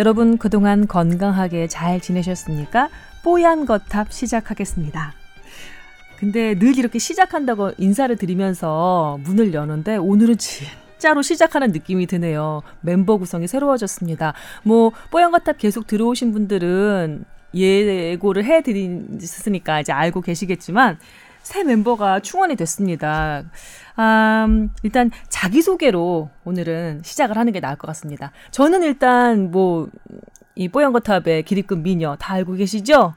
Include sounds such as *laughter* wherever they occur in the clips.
여러분 그동안 건강하게 잘 지내셨습니까? 뽀얀 거탑 시작하겠습니다. 근데 늘 이렇게 시작한다고 인사를 드리면서 문을 여는데 오늘은 진짜로 시작하는 느낌이 드네요. 멤버 구성이 새로워졌습니다. 뭐 뽀얀 거탑 계속 들어오신 분들은 예고를 해드렸으니까 이제 알고 계시겠지만 새 멤버가 충원이 됐습니다. 음, 일단 자기소개로 오늘은 시작을 하는 게 나을 것 같습니다. 저는 일단 뭐, 이 뽀얀거탑의 기립근 미녀 다 알고 계시죠?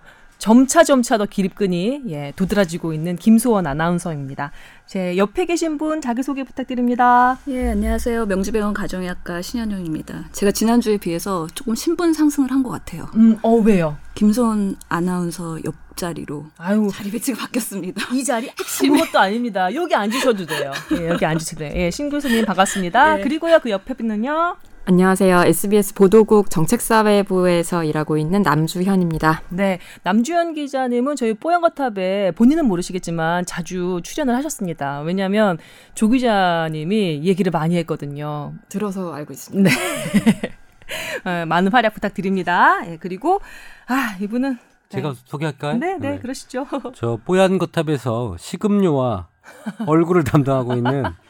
점차 점차 더 기립근이 예, 도드라지고 있는 김소원 아나운서입니다. 제 옆에 계신 분 자기소개 부탁드립니다. 예, 안녕하세요. 명지병원 가정의학과 신현영입니다. 제가 지난주에 비해서 조금 신분 상승을 한 것 같아요. 음, 어, 왜요? 김소원 아나운서 옆자리로 아유, 자리 배치가 바뀌었습니다. 이 자리 *laughs* 아무것도 아닙니다. 여기 앉으셔도 돼요. 예, 여기 앉으셔도 돼요. 예, 신 교수님 반갑습니다. 예. 그리고요, 그 옆에 분은요. 안녕하세요. SBS 보도국 정책사회부에서 일하고 있는 남주현입니다. 네, 남주현 기자님은 저희 뽀얀거탑에 본인은 모르시겠지만 자주 출연을 하셨습니다. 왜냐하면 조 기자님이 얘기를 많이 했거든요. 들어서 알고 있습니다. 네. *laughs* 어, 많은 활약 부탁드립니다. 예, 그리고 아 이분은 제가 소개할까요? 네, 네, 그러시죠. 저 뽀얀 거탑에서 식음료와 얼굴을 담당하고 있는 *laughs*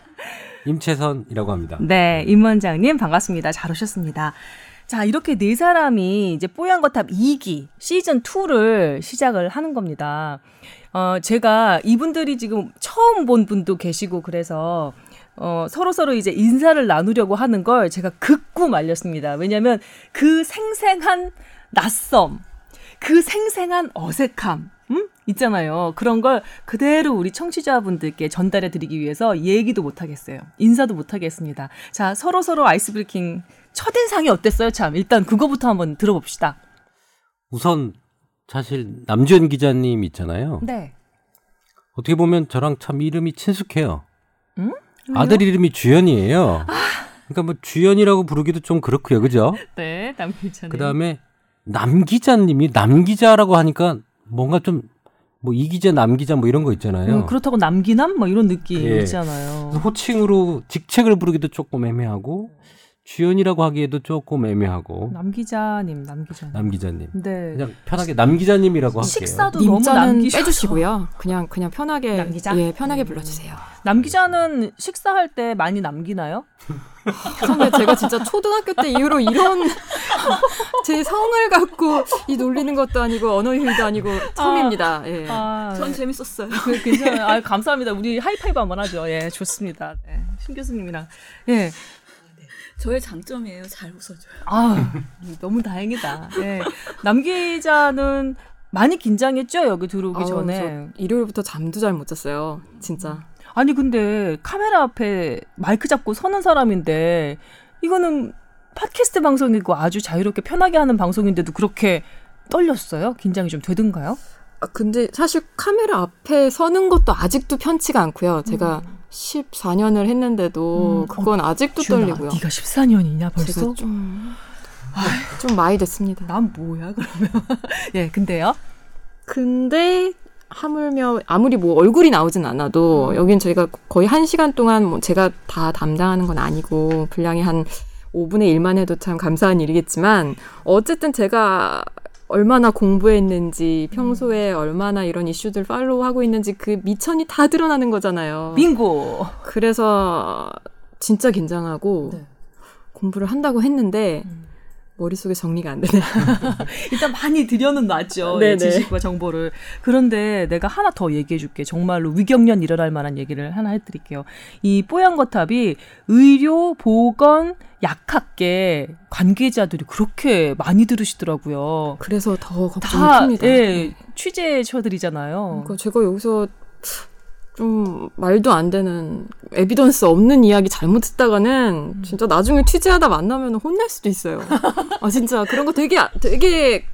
임채선이라고 합니다. 네, 임 원장님 반갑습니다. 잘 오셨습니다. 자, 이렇게 네 사람이 이제 뽀얀 거탑 2기 시즌 2를 시작을 하는 겁니다. 어, 제가 이분들이 지금 처음 본 분도 계시고 그래서 어, 서로서로 이제 인사를 나누려고 하는 걸 제가 극구 말렸습니다. 왜냐면 그 생생한 낯섦, 그 생생한 어색함, 음? 있잖아요. 그런 걸 그대로 우리 청취자분들께 전달해 드리기 위해서 얘기도 못 하겠어요. 인사도 못 하겠습니다. 자, 서로서로 아이스 브레이킹 첫인상이 어땠어요? 참. 일단 그거부터 한번 들어봅시다. 우선 사실 남주현 기자님 있잖아요. 네. 어떻게 보면 저랑 참 이름이 친숙해요. 음? 아들 이름이 주연이에요. 그러니까 뭐 주연이라고 부르기도 좀 그렇고요, 그죠? 네, 남 기자님. 그 다음에 남 기자님이 남 기자라고 하니까 뭔가 좀 뭐 이 기자 남 기자 뭐 이런 거 있잖아요. 음, 그렇다고 남기남 뭐 이런 느낌 예. 호칭으로 직책을 부르기도 조금 애매하고 주연이라고 하기에도 조금 애매하고 남기자님, 남기자님. 남 기자님 네. 그냥 편하게 남 기자님이라고 할게요. 식사도 너무 남기셔서 빼주시고요. 그냥 그냥 편하게 남기자? 예, 편하게 불러주세요. 남기자는 식사할 때 많이 남기나요? *laughs* 선배 제가 진짜 초등학교 때 이후로 이런 *laughs* 제 성을 갖고 이 놀리는 것도 아니고 언어 휴일도 아니고 처음입니다. 예. 아, 전 재밌었어요. 그, 괜찮아요. 아, 감사합니다. 우리 하이파이브 한번 하죠. 예, 좋습니다. 네, 신 교수님이랑. 예. 저의 장점이에요. 잘 웃어줘요. 아, 너무 다행이다. 예. 남 기자는 많이 긴장했죠? 여기 들어오기 아우, 전에. 저 일요일부터 잠도 잘 못 잤어요. 진짜. 아니, 근데 카메라 앞에 마이크 잡고 서는 사람인데, 이거는 팟캐스트 방송이고 아주 자유롭게 편하게 하는 방송인데도 그렇게 떨렸어요? 긴장이 좀 되던가요? 아, 근데 사실 카메라 앞에 서는 것도 아직도 편치가 않고요. 제가 14년을 했는데도 음, 그건 아직도 주연아, 떨리고요. 네가 14년이냐 벌써? 좀, 좀 많이 됐습니다. 난 뭐야 그러면? *laughs* 예, 근데요. 근데 하물며 아무리 뭐 얼굴이 나오진 않아도 음. 여긴 저희가 거의 한 시간 동안 뭐 제가 다 담당하는 건 아니고 분량이 한 5분의 1만 해도 참 감사한 일이겠지만 어쨌든 제가 얼마나 공부했는지 평소에 얼마나 이런 이슈들 팔로우하고 있는지 그 미천이 다 드러나는 거잖아요. 빙고. 그래서 진짜 긴장하고 네. 공부를 한다고 했는데 음. 머릿속에 정리가 안 되네요. *laughs* 일단 많이 들여는 놨죠. 예, 지식과 정보를. 그런데 내가 하나 더 얘기해 줄게. 정말로 위경련 일어날 만한 얘기를 하나 해드릴게요. 이 뽀얀거탑이 의료, 보건, 약학계 관계자들이 그렇게 많이 들으시더라고요. 그래서 더 걱정이 다, 큽니다. 예, 취재처들이잖아요. 그러니까 제가 여기서 좀 말도 안 되는 에비던스 없는 이야기 잘못했다가는 음. 진짜 나중에 취재하다 만나면 혼날 수도 있어요. 아 진짜 그런 거 되게 아- 되게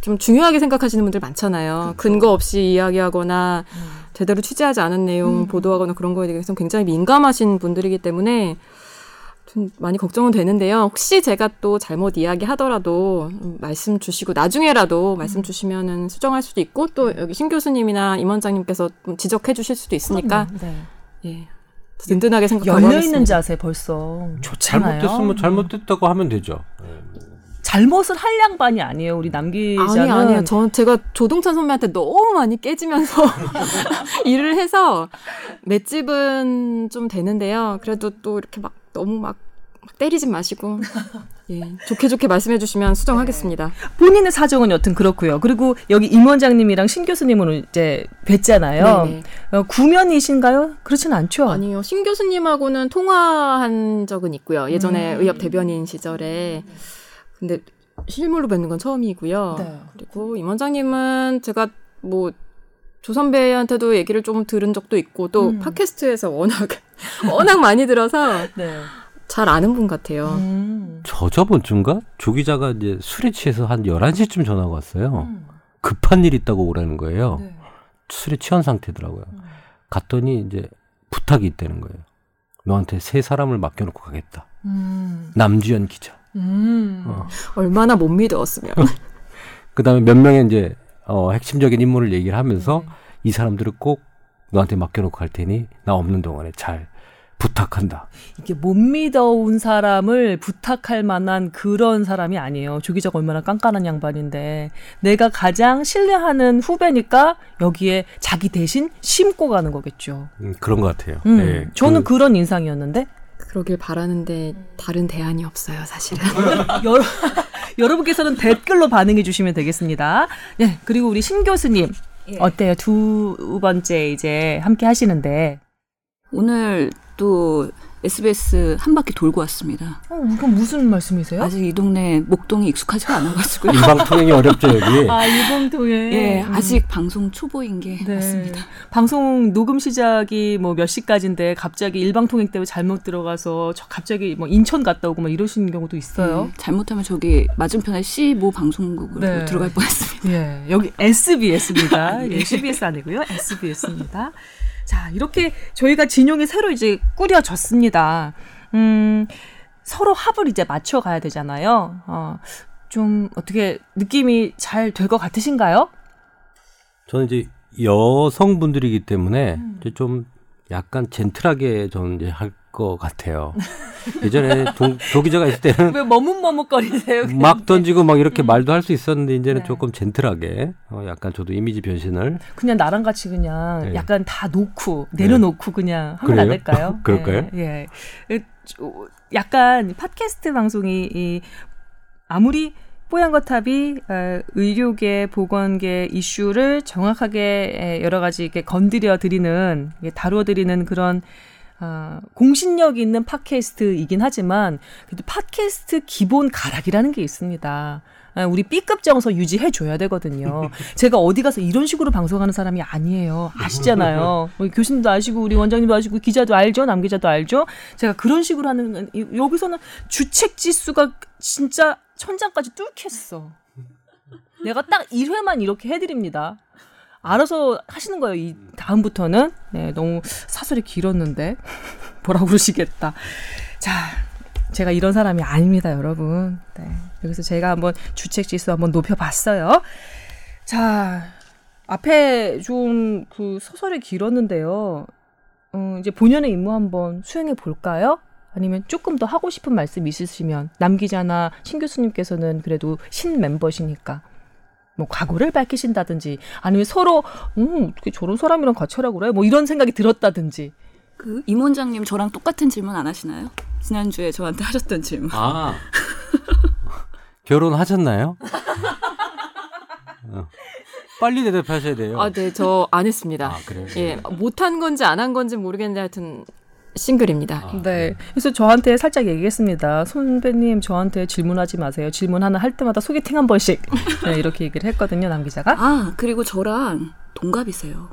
좀 중요하게 생각하시는 분들 많잖아요. 근거 없이 이야기하거나 제대로 취재하지 않은 내용 음. 보도하거나 그런 거에 대해서 굉장히 민감하신 분들이기 때문에 좀 많이 걱정은 되는데요. 혹시 제가 또 잘못 이야기하더라도 음, 말씀 주시고 나중에라도 음. 말씀 주시면은 수정할 수도 있고 또 여기 신 교수님이나 임 원장님께서 좀 지적해 주실 수도 있으니까 그럼요. 네. 예. 든든하게 생각하고 열려 있는. 자세 벌써 좋잖아요. 잘못됐으면 잘못됐다고 하면 되죠. 잘못을 할 양반이 아니에요. 우리 남 기자는. 아니 아니요. 전 제가 조동찬 선배한테 너무 많이 깨지면서 *laughs* 일을 해서 맷집은 좀 되는데요. 그래도 또 이렇게 막 너무 막 때리지 마시고 예 좋게 좋게 말씀해 주시면 수정하겠습니다. 본인의 사정은 여튼 그렇고요. 그리고 여기 임 원장님이랑 신 교수님은 이제 뵀잖아요. 네네. 어, 구면이신가요? 그렇진 않죠. 아니요. 신 교수님하고는 통화한 적은 있고요. 예전에 음. 의협 대변인 시절에. 근데 실물로 뵙는 건 처음이고요. 네. 그리고 임 원장님은 제가 뭐 조 선배한테도 얘기를 조금 들은 적도 있고 또 음. 팟캐스트에서 워낙 *laughs* 워낙 많이 들어서 네. 잘 아는 분 같아요. 음. 저 저번 주인가 조 기자가 이제 술에 취해서 한 11시쯤 전화가 왔어요. 음. 급한 일 있다고 오라는 거예요. 네. 술에 취한 상태더라고요. 음. 갔더니 이제 부탁이 있다는 거예요. 너한테 세 사람을 맡겨놓고 가겠다. 음. 남주현 기자. 음. 어. 얼마나 못 믿었으면. *laughs* 그 다음에 몇 명의 이제 어, 핵심적인 인물을 얘기를 하면서 네. 이 사람들을 꼭 너한테 맡겨놓고 갈 테니 나 없는 동안에 잘 부탁한다. 이게 못 믿어온 사람을 부탁할 만한 그런 사람이 아니에요. 조 기자가 얼마나 깐깐한 양반인데 내가 가장 신뢰하는 후배니까 여기에 자기 대신 심고 가는 거겠죠. 음, 그런 것 같아요. 음, 네, 저는 그- 그, 런 인상이었는데 그러길 바라는데 다른 대안이 없어요, 사실은. *laughs* 여러, 여러분께서는 댓글로 반응해 주시면 되겠습니다. 네, 그리고 우리 신 교수님 어때요? 두 번째 이제 함께 하시는데 오늘 또 SBS 한 바퀴 돌고 왔습니다. 어, 이건 무슨 말씀이세요? 아직 이 동네 목동이 익숙하지가 않아가지고요. 일방 통행이 어렵죠 여기. 아, 이봉통에 예, 아직 방송 초보인 게 네. 맞습니다. 방송 녹음 시작이 뭐 몇 시까지인데 갑자기 일방 통행 때문에 잘못 들어가서 저 갑자기 뭐 인천 갔다 오고 막 이러시는 경우도 있어요. 예, 잘못하면 저기 맞은편에 C 모 방송국으로 네. 들어갈 뻔했습니다. 예, 여기 SBS입니다. 예, *laughs* CBS 아니고요. SBS입니다. 자, 이렇게 저희가 진용이 새로 이제 꾸려졌습니다. 음, 서로 합을 이제 맞춰 가야 되잖아요. 어, 좀 어떻게 느낌이 잘 될 것 같으신가요? 저는 이제 여성분들이기 때문에 음. 이제 좀 약간 젠틀하게 저는 이제 할 것 같아요. 예전에 동, 조 기자가 있을 때는 왜 머뭇머뭇거리세요? 막 던지고 막 이렇게 말도 할 수 있었는데 이제는 네. 조금 젠틀하게 어, 약간 저도 이미지 변신을 그냥 나랑 같이 그냥 네. 약간 다 놓고 내려놓고 그냥 하면 그래요? 안 될까요? *laughs* 그럴까요? 예. 예. 에, 저, 약간 팟캐스트 방송이 이 아무리 뽀얀거탑이 어, 의료계, 보건계 이슈를 정확하게 에, 여러 가지 이렇게 건드려 드리는, 다루어 드리는 그런 어, 공신력 있는 팟캐스트이긴 하지만 그래도 팟캐스트 기본 가락이라는 게 있습니다. 아, 우리 B급 정서 유지해 줘야 되거든요. *laughs* 제가 어디 가서 이런 식으로 방송하는 사람이 아니에요. 아시잖아요. *laughs* 우리 교수님도 아시고 우리 원장님도 아시고 기자도 알죠. 남 기자도 알죠. 제가 그런 식으로 하는 여기서는 주책 지수가 진짜 천장까지 뚫겠어. 내가 딱 1회만 이렇게 해드립니다. 알아서 하시는 거예요. 이 다음부터는 네, 너무 사설이 길었는데 *laughs* 뭐라 그러시겠다. 자, 제가 이런 사람이 아닙니다, 여러분. 네, 여기서 제가 한번 주책 지수 한번 높여봤어요. 자, 앞에 좀그 서설이 길었는데요. 어, 이제 본연의 임무 한번 수행해 볼까요? 아니면 조금 더 하고 싶은 말씀 있으시면 남 기자나 신 교수님께서는 그래도 신 멤버시니까 뭐 각오를 밝히신다든지 아니면 서로 음 어떻게 저런 사람이랑 같이 하라고 그래 뭐 이런 생각이 들었다든지 그 임 원장님 저랑 똑같은 질문 안 하시나요? 지난주에 저한테 하셨던 질문. 아 결혼하셨나요? 어. 빨리 대답하셔야 돼요. 아, 네, 저 안 했습니다. 아, 그래요? 예, 못한 건지 안 한 건지 모르겠는데 하여튼 싱글입니다. 아, 네. 그래서 저한테 살짝 얘기했습니다. 선배님, 저한테 질문하지 마세요. 질문 하나 할 때마다 소개팅 한 번씩. *laughs* 네, 이렇게 얘기를 했거든요, 남 기자가. 아 그리고 저랑 동갑이세요.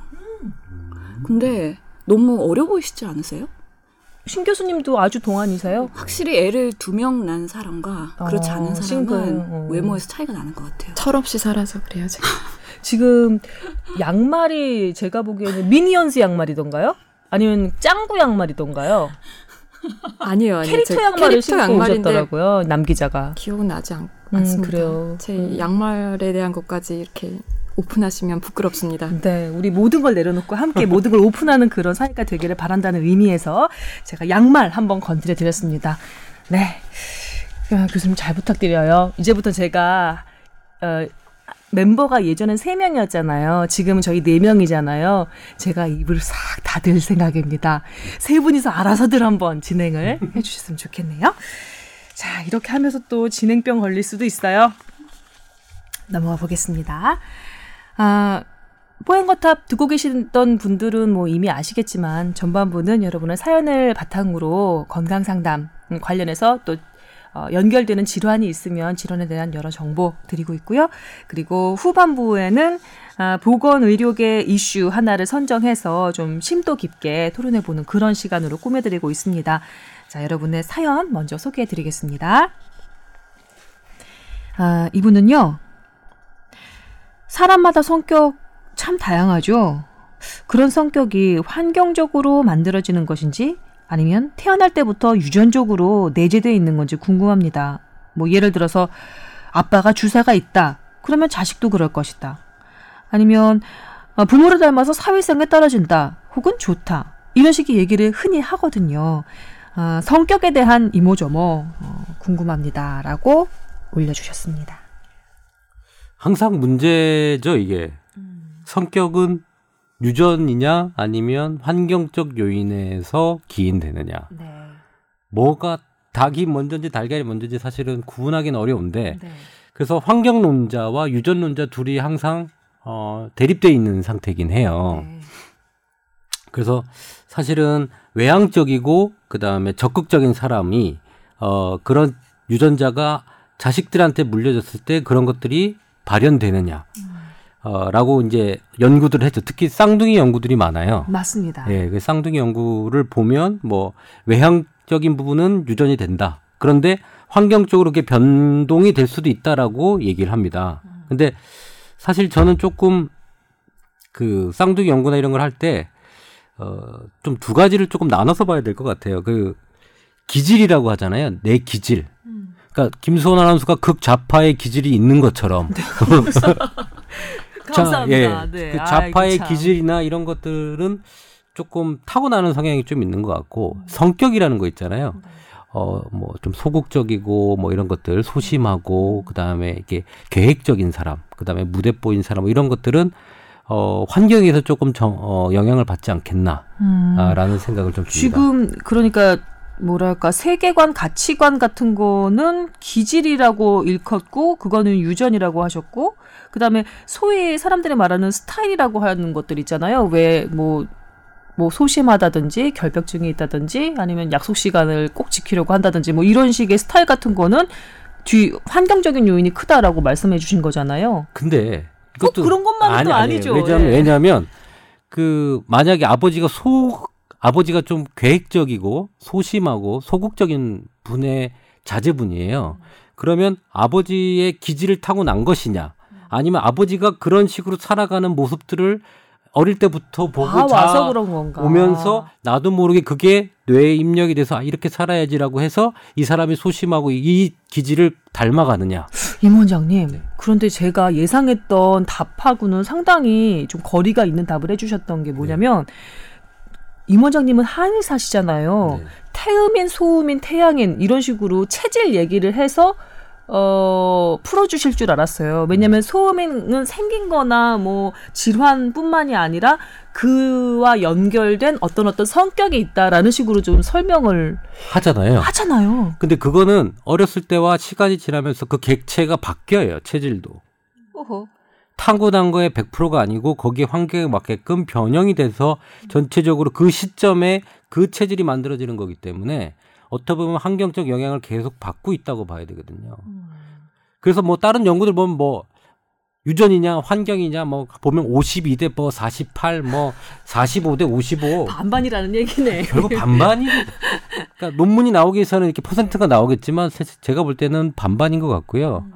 근데 너무 어려 보이시지 않으세요? 신 교수님도 아주 동안이세요? 확실히 애를 두명 낳은 사람과 그렇지 어, 않은 싱글, 사람은 어. 외모에서 차이가 나는 것 같아요. 철없이 살아서 그래요, 제가. *laughs* 지금 양말이 제가 보기에는 미니언스 양말이던가요? 아니면 짱구 양말이던가요? 아니에요, 아니에요. 캐릭터 제 양말을 캐릭터 신고 오셨더라고요, 남 기자가. 기억은 나지 않, 음, 않습니다. 그래요. 제 양말에 대한 것까지 이렇게 오픈하시면 부끄럽습니다. 네, 우리 모든 걸 내려놓고 함께 *laughs* 모든 걸 오픈하는 그런 사이가 되기를 바란다는 의미에서 제가 양말 한번 건드려 드렸습니다. 네. 야, 교수님 잘 부탁드려요. 이제부터 제가 어, 멤버가 예전엔 세명이었잖아요 지금은 저희 네명이잖아요 제가 입을 싹 닫을 생각입니다. 세 분이서 알아서들 한번 진행을 *laughs* 해주셨으면 좋겠네요. 자, 이렇게 하면서 또 진행병 걸릴 수도 있어요. 넘어가 보겠습니다. 아, 뽀얀거탑 듣고 계시던 분들은 뭐 이미 아시겠지만 전반부는 여러분의 사연을 바탕으로 건강 상담 음, 관련해서 또 어, 연결되는 질환이 있으면 질환에 대한 여러 정보 드리고 있고요. 그리고 후반부에는 아, 보건 의료계 이슈 하나를 선정해서 좀 심도 깊게 토론해 보는 그런 시간으로 꾸며드리고 있습니다. 자, 여러분의 사연 먼저 소개해 드리겠습니다. 아, 이분은요. 사람마다 성격 참 다양하죠. 그런 성격이 환경적으로 만들어지는 것인지 아니면 태어날 때부터 유전적으로 내재되어 있는 건지 궁금합니다. 뭐 예를 들어서 아빠가 주사가 있다. 그러면 자식도 그럴 것이다. 아니면 어, 부모를 닮아서 사회성에 떨어진다. 혹은 좋다. 이런 식의 얘기를 흔히 하거든요. 아, 성격에 대한 이모저모 어, 궁금합니다 라고 올려주셨습니다. 항상 문제죠, 이게. 성격은 유전이냐 아니면 환경적 요인에서 기인되느냐. 네. 뭐가 닭이 먼저인지 달걀이 먼저인지 사실은 구분하기는 어려운데 네. 그래서 환경론자와 유전론자 둘이 항상 어, 대립돼 있는 상태이긴 해요. 네. 그래서 사실은 외향적이고 그 다음에 적극적인 사람이 어, 그런 유전자가 자식들한테 물려졌을 때 그런 것들이 발현되느냐. 어, 라고 이제 연구들을 했죠. 특히 쌍둥이 연구들이 많아요. 맞습니다. 예, 그 쌍둥이 연구를 보면 뭐 외향적인 부분은 유전이 된다. 그런데 환경적으로 그게 변동이 될 수도 있다라고 얘기를 합니다. 근데 사실 저는 조금 그 쌍둥이 연구나 이런 걸 할 때 어, 좀 두 가지를 조금 나눠서 봐야 될 것 같아요. 그 기질이라고 하잖아요. 내 기질. 그러니까 김수원 아나운서가 극좌파의 기질이 있는 것처럼 *laughs* 감사합니다. 자, 네. 그 좌파의 참. 기질이나 이런 것들은 조금 타고나는 성향이 좀 있는 것 같고 성격이라는 거 있잖아요. 어, 뭐 좀 소극적이고 뭐 이런 것들 소심하고 그 다음에 이게 계획적인 사람, 그 다음에 무대뽀인 사람 뭐 이런 것들은 어, 환경에서 조금 정, 어, 영향을 받지 않겠나라는 음. 생각을 좀 듭니다. 지금 그러니까 뭐랄까 세계관 가치관 같은 거는 기질이라고 일컫고 그거는 유전이라고 하셨고 그다음에 소위 사람들이 말하는 스타일이라고 하는 것들 있잖아요. 왜뭐 뭐 소심하다든지 결벽증이 있다든지 아니면 약속 시간을 꼭 지키려고 한다든지 뭐 이런 식의 스타일 같은 거는 뒤 환경적인 요인이 크다라고 말씀해 주신 거잖아요. 근데 꼭 그런 것만은 또 아니, 아니죠. 왜냐면, 예. 왜냐면 그 만약에 아버지가 소 아버지가 좀 계획적이고 소심하고 소극적인 분의 자제분이에요. 그러면 아버지의 기질을 타고 난 것이냐? 아니면 아버지가 그런 식으로 살아가는 모습들을 어릴 때부터 보고 아, 자. 오면서 나도 모르게 그게 뇌에 입력이 돼서 아, 이렇게 살아야지라고 해서 이 사람이 소심하고 이 기질을 닮아가느냐? 임 원장님, 네. 그런데 제가 예상했던 답하고는 상당히 좀 거리가 있는 답을 해주셨던 게 뭐냐면, 임 원장님은 한의사시잖아요. 네. 태음인, 소음인, 태양인, 이런 식으로 체질 얘기를 해서, 어, 풀어주실 줄 알았어요. 왜냐면 소음인은 생긴 거나 뭐 질환뿐만이 아니라 그와 연결된 어떤 어떤 성격이 있다라는 식으로 좀 설명을 하잖아요. 하잖아요. 근데 그거는 어렸을 때와 시간이 지나면서 그 객체가 바뀌어요. 체질도. 오호. 타고난 거에 100%가 아니고 거기에 환경에 맞게끔 변형이 돼서 전체적으로 그 시점에 그 체질이 만들어지는 거기 때문에 어떻게 보면 환경적 영향을 계속 받고 있다고 봐야 되거든요. 그래서 뭐 다른 연구들 보면 뭐 유전이냐 환경이냐 뭐 보면 52대 뭐 48, 뭐 45대 55 반반이라는 얘기네. 결국 반반이 그러니까 논문이 나오기 위해서는 이렇게 퍼센트가 나오겠지만 세- 제가 볼 때는 반반인 것 같고요.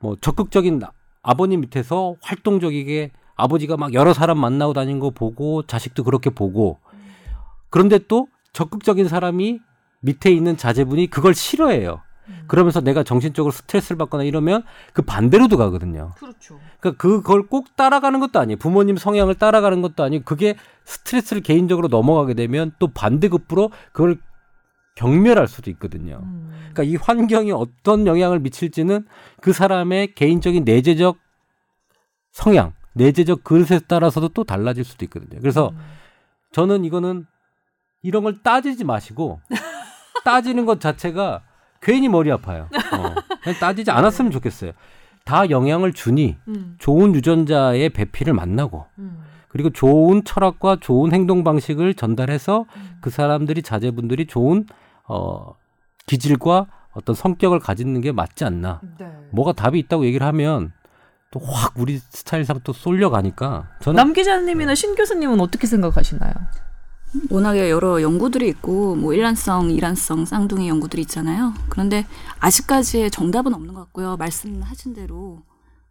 뭐 적극적인 아버님 밑에서 활동적이게 아버지가 막 여러 사람 만나고 다니는 거 보고 자식도 그렇게 보고 그런데 또 적극적인 사람이 밑에 있는 자제분이 그걸 싫어해요. 그러면서 내가 정신적으로 스트레스를 받거나 이러면 그 반대로도 가거든요. 그렇죠. 그러니까 그걸 꼭 따라가는 것도 아니에요. 부모님 성향을 따라가는 것도 아니고 그게 스트레스를 개인적으로 넘어가게 되면 또 반대급부로 그걸 경멸할 수도 있거든요. 음. 그러니까 이 환경이 어떤 영향을 미칠지는 그 사람의 개인적인 내재적 성향, 내재적 그릇에 따라서도 또 달라질 수도 있거든요. 그래서 음. 저는 이거는 이런 걸 따지지 마시고 *laughs* 따지는 것 자체가 괜히 머리 아파요. 어. 그냥 따지지 않았으면 좋겠어요. 다 영향을 주니 음. 좋은 유전자의 배필을 만나고 음. 그리고 좋은 철학과 좋은 행동 방식을 전달해서 음. 그 사람들이 자제분들이 좋은 어 기질과 어떤 성격을 가지는 게 맞지 않나. 네. 뭐가 답이 있다고 얘기를 하면 또 확 우리 스타일상 또 쏠려가니까 저는 남 기자님이나 신 교수님은 어떻게 생각하시나요? 워낙에 여러 연구들이 있고 뭐 일란성, 이란성, 쌍둥이 연구들이 있잖아요. 그런데 아직까지의 정답은 없는 것 같고요. 말씀하신 대로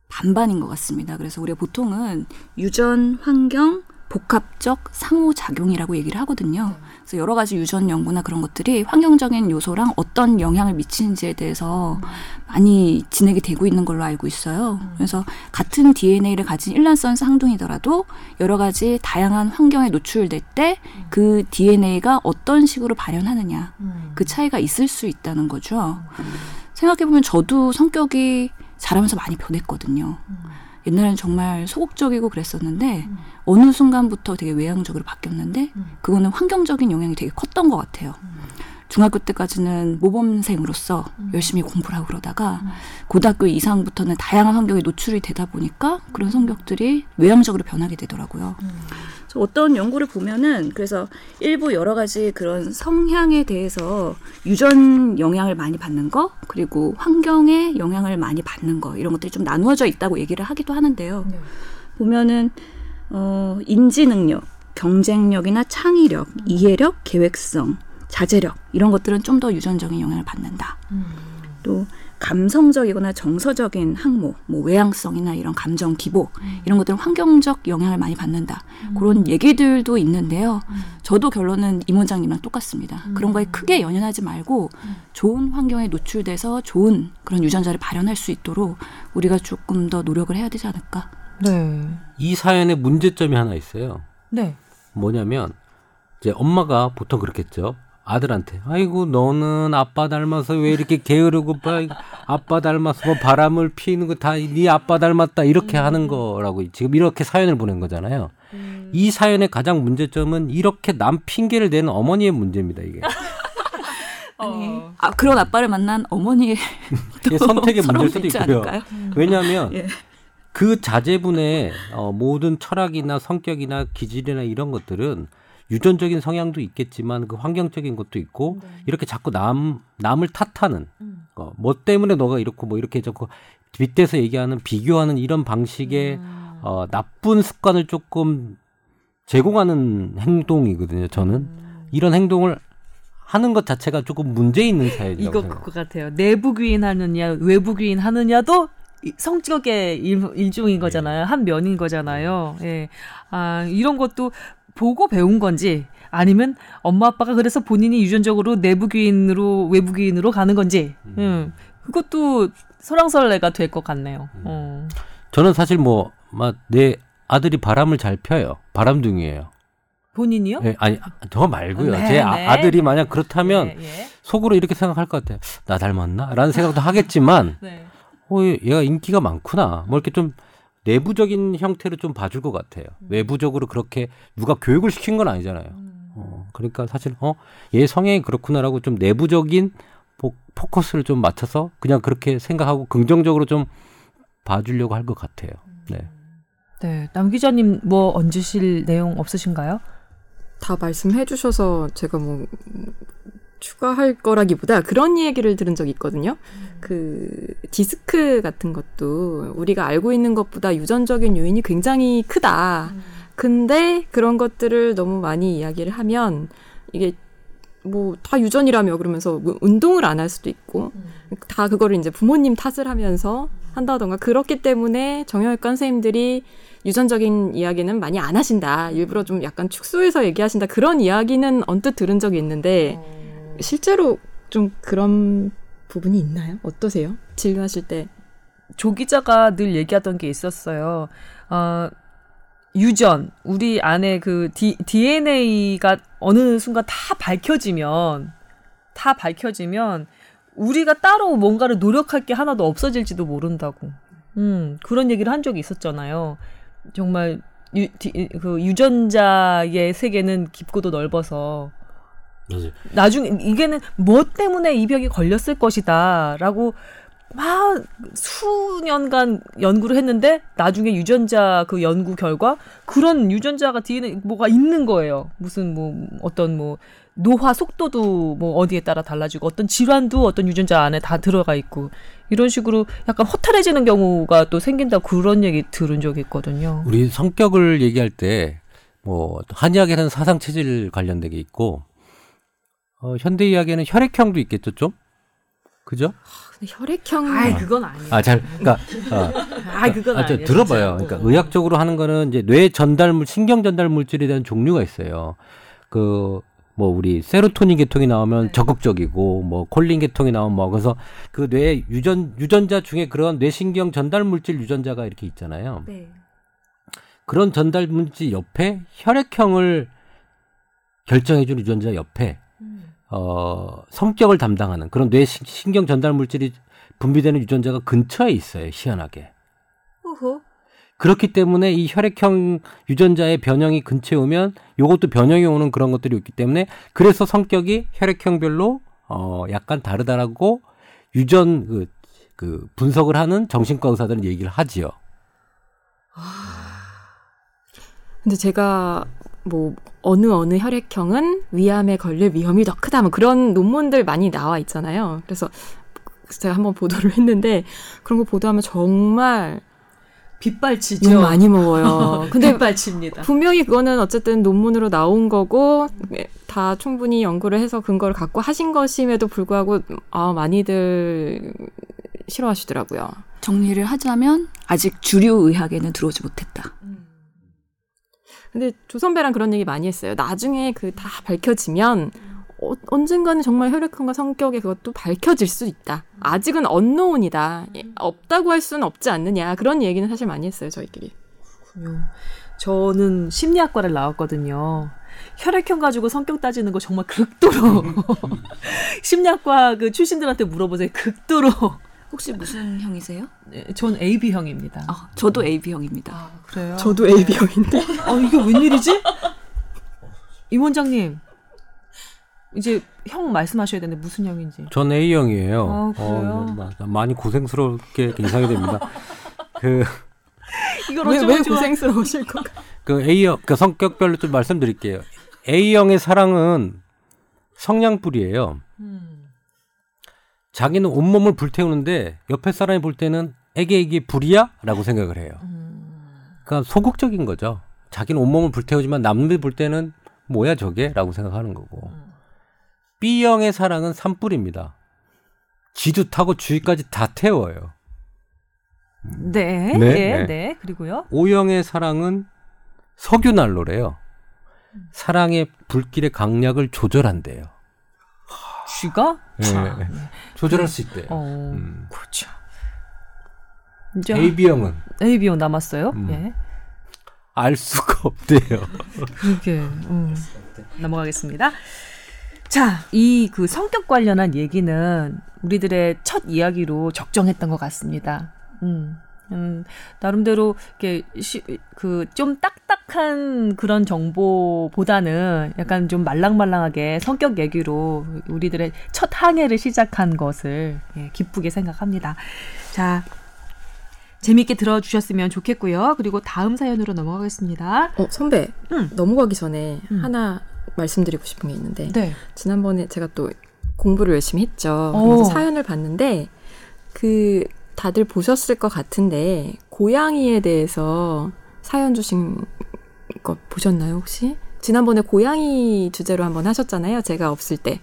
반반인 것 같습니다. 그래서 우리가 보통은 유전, 환경, 복합적 상호작용이라고 얘기를 하거든요. 그래서 여러 가지 유전 연구나 그런 것들이 환경적인 요소랑 어떤 영향을 미치는지에 대해서 많이 진행이 되고 있는 걸로 알고 있어요. 그래서 같은 DNA를 가진 일란성 쌍둥이더라도 여러 가지 다양한 환경에 노출될 때 그 DNA가 어떤 식으로 발현하느냐 그 차이가 있을 수 있다는 거죠. 생각해보면 저도 성격이 자라면서 많이 변했거든요. 옛날에는 정말 소극적이고 그랬었는데 어느 순간부터 되게 외향적으로 바뀌었는데 그거는 환경적인 영향이 되게 컸던 것 같아요. 중학교 때까지는 모범생으로서 열심히 공부를 하고 그러다가 고등학교 이상부터는 다양한 환경에 노출이 되다 보니까 그런 성격들이 외향적으로 변하게 되더라고요. 어떤 연구를 보면은 그래서 일부 여러 가지 그런 성향에 대해서 유전 영향을 많이 받는 거 그리고 환경의 영향을 많이 받는 거 이런 것들이 좀 나누어져 있다고 얘기를 하기도 하는데요. 보면은 어 인지 능력, 경쟁력이나 창의력, 이해력, 계획성, 자제력 이런 것들은 좀 더 유전적인 영향을 받는다. 또 감성적이거나 정서적인 항모, 뭐 외향성이나 이런 감정 기복 이런 것들은 환경적 영향을 많이 받는다. 그런 얘기들도 있는데요. 저도 결론은 임 원장님이랑 똑같습니다. 그런 거에 크게 연연하지 말고 좋은 환경에 노출돼서 좋은 그런 유전자를 발현할 수 있도록 우리가 조금 더 노력을 해야 되지 않을까. 네. 이 사연의 문제점이 하나 있어요. 네. 뭐냐면 이제 엄마가 보통 그렇겠죠. 아들한테 아이고 너는 아빠 닮아서 왜 이렇게 게으르고 봐 아빠 닮아서 뭐 바람을 피는 거 다 네 아빠 닮았다 이렇게 하는 거라고 지금 이렇게 사연을 보낸 거잖아요. 이 사연의 가장 문제점은 이렇게 남 핑계를 대는 어머니의 문제입니다 이게. *laughs* 어. 아, 그런 아빠를 만난 어머니의 *laughs* 이게 선택의 문제일 수도 있고요. 않을까요? 왜냐하면 예. 그 자제분의 어, 모든 철학이나 성격이나 기질이나 이런 것들은 유전적인 성향도 있겠지만 그 환경적인 것도 있고 이렇게 자꾸 남 남을 탓하는 어, 뭐 때문에 너가 이렇고 뭐 이렇게 자꾸 빗대서 얘기하는 비교하는 이런 방식의 어, 나쁜 습관을 조금 제공하는 행동이거든요. 저는 이런 행동을 하는 것 자체가 조금 문제 있는 사연이라고 이거 생각해요. 그거 같아요. 내부 귀인 하느냐, 외부 귀인 하느냐도 이- 성격의 일, 일종인 거잖아요. 한 면인 거잖아요. 예. 아, 이런 것도 보고 배운 건지 아니면 엄마 아빠가 그래서 본인이 유전적으로 내부 귀인으로 외부 귀인으로 가는 건지. 음. 그것도 설왕설래가 될 것 같네요. 어. 저는 사실 뭐내 아들이 바람을 잘 펴요. 바람둥이에요. 본인이요? 예, 아니 저 말고요. 네, 제 네. 아, 아들이 만약 그렇다면 예, 예. 속으로 이렇게 생각할 것 같아요. 나 닮았나? 라는 생각도 하겠지만 *laughs* 네. 어, 얘가 인기가 많구나. 뭐 이렇게 좀 내부적인 형태로 좀 봐줄 것 같아요. 음. 외부적으로 그렇게 누가 교육을 시킨 건 아니잖아요. 어, 그러니까 사실 어, 얘 성향이 그렇구나라고 좀 내부적인 포, 포커스를 좀 맞춰서 그냥 그렇게 생각하고 긍정적으로 좀 봐주려고 할 것 같아요. 네. 네. 남 기자님 뭐 얹으실 내용 없으신가요? 다 말씀해 주셔서 제가 뭐 추가할 거라기보다 그런 얘기를 들은 적이 있거든요. 그 디스크 같은 것도 우리가 알고 있는 것보다 유전적인 요인이 굉장히 크다. 근데 그런 것들을 너무 많이 이야기를 하면 이게 뭐 다 유전이라며 그러면서 뭐 운동을 안 할 수도 있고 다 그거를 이제 부모님 탓을 하면서 한다던가 그렇기 때문에 정형외과 선생님들이 유전적인 이야기는 많이 안 하신다. 일부러 좀 약간 축소해서 얘기하신다. 그런 이야기는 언뜻 들은 적이 있는데 실제로 좀 그런 부분이 있나요? 어떠세요? 진료하실 때. 조 기자가 늘 얘기하던 게 있었어요. 어, 유전, 우리 안에 그 디, DNA가 어느 순간 다 밝혀지면 다 밝혀지면 우리가 따로 뭔가를 노력할 게 하나도 없어질지도 모른다고. 음, 그런 얘기를 한 적이 있었잖아요. 정말 유, 디, 그 유전자의 세계는 깊고도 넓어서 맞아요. 나중에 이게는 뭐 때문에 이 병이 걸렸을 것이다라고 막 수년간 연구를 했는데 나중에 유전자 그 연구 결과 그런 유전자가 DNA 뭐가 있는 거예요. 무슨 뭐 어떤 뭐 노화 속도도 뭐 어디에 따라 달라지고 어떤 질환도 어떤 유전자 안에 다 들어가 있고 이런 식으로 약간 허탈해지는 경우가 또 생긴다 그런 얘기 들은 적이 있거든요. 우리 성격을 얘기할 때 뭐 한의학에는 사상 체질 관련된 게 있고 어, 현대 이야기에는 혈액형도 있겠죠, 좀? 그죠? 근데 혈액형 아이 그건 아니에요. 아, 잘, 그러니까, *laughs* 어, 아이 그건 아, 저 아니에요. 들어봐요. 진짜. 그러니까 어. 의학적으로 하는 거는 이제 뇌 전달물, 신경 전달 물질에 대한 종류가 있어요. 그, 뭐, 우리 세로토닌 계통이 나오면 네. 적극적이고, 뭐, 콜린 계통이 나오면 뭐, 그래서 그 뇌 유전, 유전자 중에 그런 뇌신경 전달 물질 유전자가 이렇게 있잖아요. 네. 그런 전달 물질 옆에 혈액형을 결정해준 유전자 옆에 어, 성격을 담당하는 그런 뇌 신- 신경 전달 물질이 분비되는 유전자가 근처에 있어요. 희한하게. 호호. 그렇기 때문에 이 혈액형 유전자의 변형이 근처에 오면 요것도 변형이 오는 그런 것들이 있기 때문에 그래서 성격이 혈액형별로 어 약간 다르다라고 유전 그, 그 분석을 하는 정신과 의사들은 얘기를 하지요. 근데 제가 뭐 어느 어느 혈액형은 위암에 걸릴 위험이 더 크다 뭐 그런 논문들 많이 나와 있잖아요. 그래서 제가 한번 보도를 했는데 그런 거 보도하면 정말 빗발치죠. 욕 많이 먹어요. *laughs* 근데 빗발칩니다. 분명히 그거는 어쨌든 논문으로 나온 거고 다 충분히 연구를 해서 근거를 갖고 하신 것임에도 불구하고 아 많이들 싫어하시더라고요. 정리를 하자면 아직 주류 의학에는 들어오지 못했다. 근데 조선배랑 그런 얘기 많이 했어요. 나중에 그 다 밝혀지면 어, 언젠가는 정말 혈액형과 성격의 그것도 밝혀질 수 있다. 아직은 언노운이다. 예, 없다고 할 수는 없지 않느냐. 그런 얘기는 사실 많이 했어요, 저희끼리. 그렇군요. 저는 심리학과를 나왔거든요. 혈액형 가지고 성격 따지는 거 정말 극도로 *laughs* 심리학과 그 출신들한테 물어보세요. 극도로 혹시 무슨 형이세요? 네, 전 AB형입니다. 아, 저도 AB형입니다. 아, 그래요? 저도 AB형인데. 아, 이게 웬일이지? 임 원장님. 이제 형 말씀하셔야 되는데 무슨 형인지. 전 A형이에요. 아, 그래요? 어, 마- 많이 고생스럽게 예상이 됩니다. *laughs* 그, 이걸 왜, 왜. 고생스러우실 건가? 그 A형, 그 성격별로 좀 말씀드릴게요. A형의 사랑은 성냥불이에요. 음. 자기는 온몸을 불태우는데 옆에 사람이 볼 때는 에게 이게 불이야? 라고 생각을 해요. 음. 그러니까 소극적인 거죠. 자기는 온몸을 불태우지만 남들 볼 때는 뭐야 저게? 라고 생각하는 거고. 음. B형의 사랑은 산불입니다. 지도 타고 주위까지 다 태워요. 네, 네, 예, 네. 네. 그리고요. O형의 사랑은 석유 난로래요. 사랑의 불길의 강약을 조절한대요. 쥐가? 예, 자, 예. 조절할 수 있대요. 어, 음. 그렇죠. 이제 AB형은 AB형 남았어요. 음. 예. 알 수가 없대요. 그게 음. 넘어가겠습니다. 자, 이 그 성격 관련한 얘기는 우리들의 첫 이야기로 적정했던 것 같습니다. 음, 음 나름대로 이렇게 그 좀 딱딱한 그런 정보보다는 약간 좀 말랑말랑하게 성격 얘기로 우리들의 첫 항해를 시작한 것을 예, 기쁘게 생각합니다. 자. 재밌게 들어주셨으면 좋겠고요. 그리고 다음 사연으로 넘어가겠습니다. 어, 선배. 음. 넘어가기 전에 음. 하나 말씀드리고 싶은 게 있는데 네. 지난번에 제가 또 공부를 열심히 했죠. 오. 그래서 사연을 봤는데 그 다들 보셨을 것 같은데 고양이에 대해서 사연 주신 거 보셨나요 혹시? 지난번에 고양이 주제로 한번 하셨잖아요. 제가 없을 때.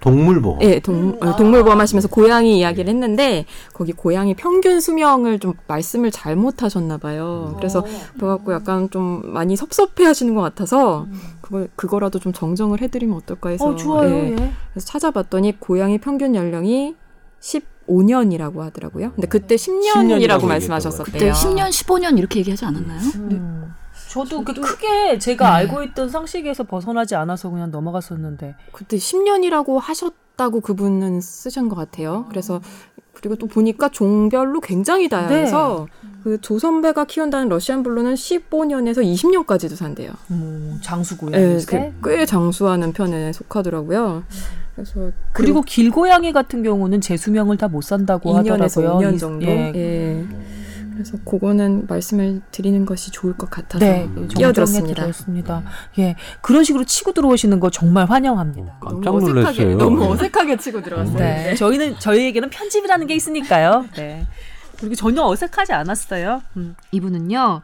동물보호. 예, 동, 어, 동물보험 하시면서 고양이 이야기를 했는데 거기 고양이 평균 수명을 좀 말씀을 잘못 하셨나 봐요. 그래서 그래갖고 약간 좀 많이 섭섭해 하시는 것 같아서 그걸 그거라도 좀 정정을 해드리면 어떨까 해서 어, 좋아요. 예. 예. 그래서 찾아봤더니 고양이 평균 연령이 15년이라고 하더라고요. 근데 그때 10년이라고 10년이라고 말씀하셨었대요. 그때 10년, 15년 이렇게 얘기하지 않았나요? 음. 저도 그 크게 제가 알고 있던 상식에서 벗어나지 않아서 그냥 넘어갔었는데. 그때 10년이라고 하셨 같다고 그분은 쓰신 것 같아요. 그래서 그리고 또 보니까 종별로 굉장히 다양해서 그 조선배가 키운다는 러시안 블루는 15년에서 20년까지도 산대요. 음, 장수고요. 네, 꽤, 꽤 장수하는 편에 속하더라고요. 그래서 그리고 길고양이 같은 경우는 재수명을 다 못 산다고 2년에서 하더라고요. 5년 이- 정도. 예. 예. 그래서 그거는 말씀을 드리는 것이 좋을 것 같아서 네, 끼어들었습니다. 끼어들었습니다. 예, 그런 식으로 치고 들어오시는 거 정말 환영합니다. 깜짝 너무 어색하게, 놀랐어요. 너무 어색하게 치고 들어갔어요. 네, 저희는 저희에게는 편집이라는 게 있으니까요. 네, 그리고 전혀 어색하지 않았어요. 음, 이분은요.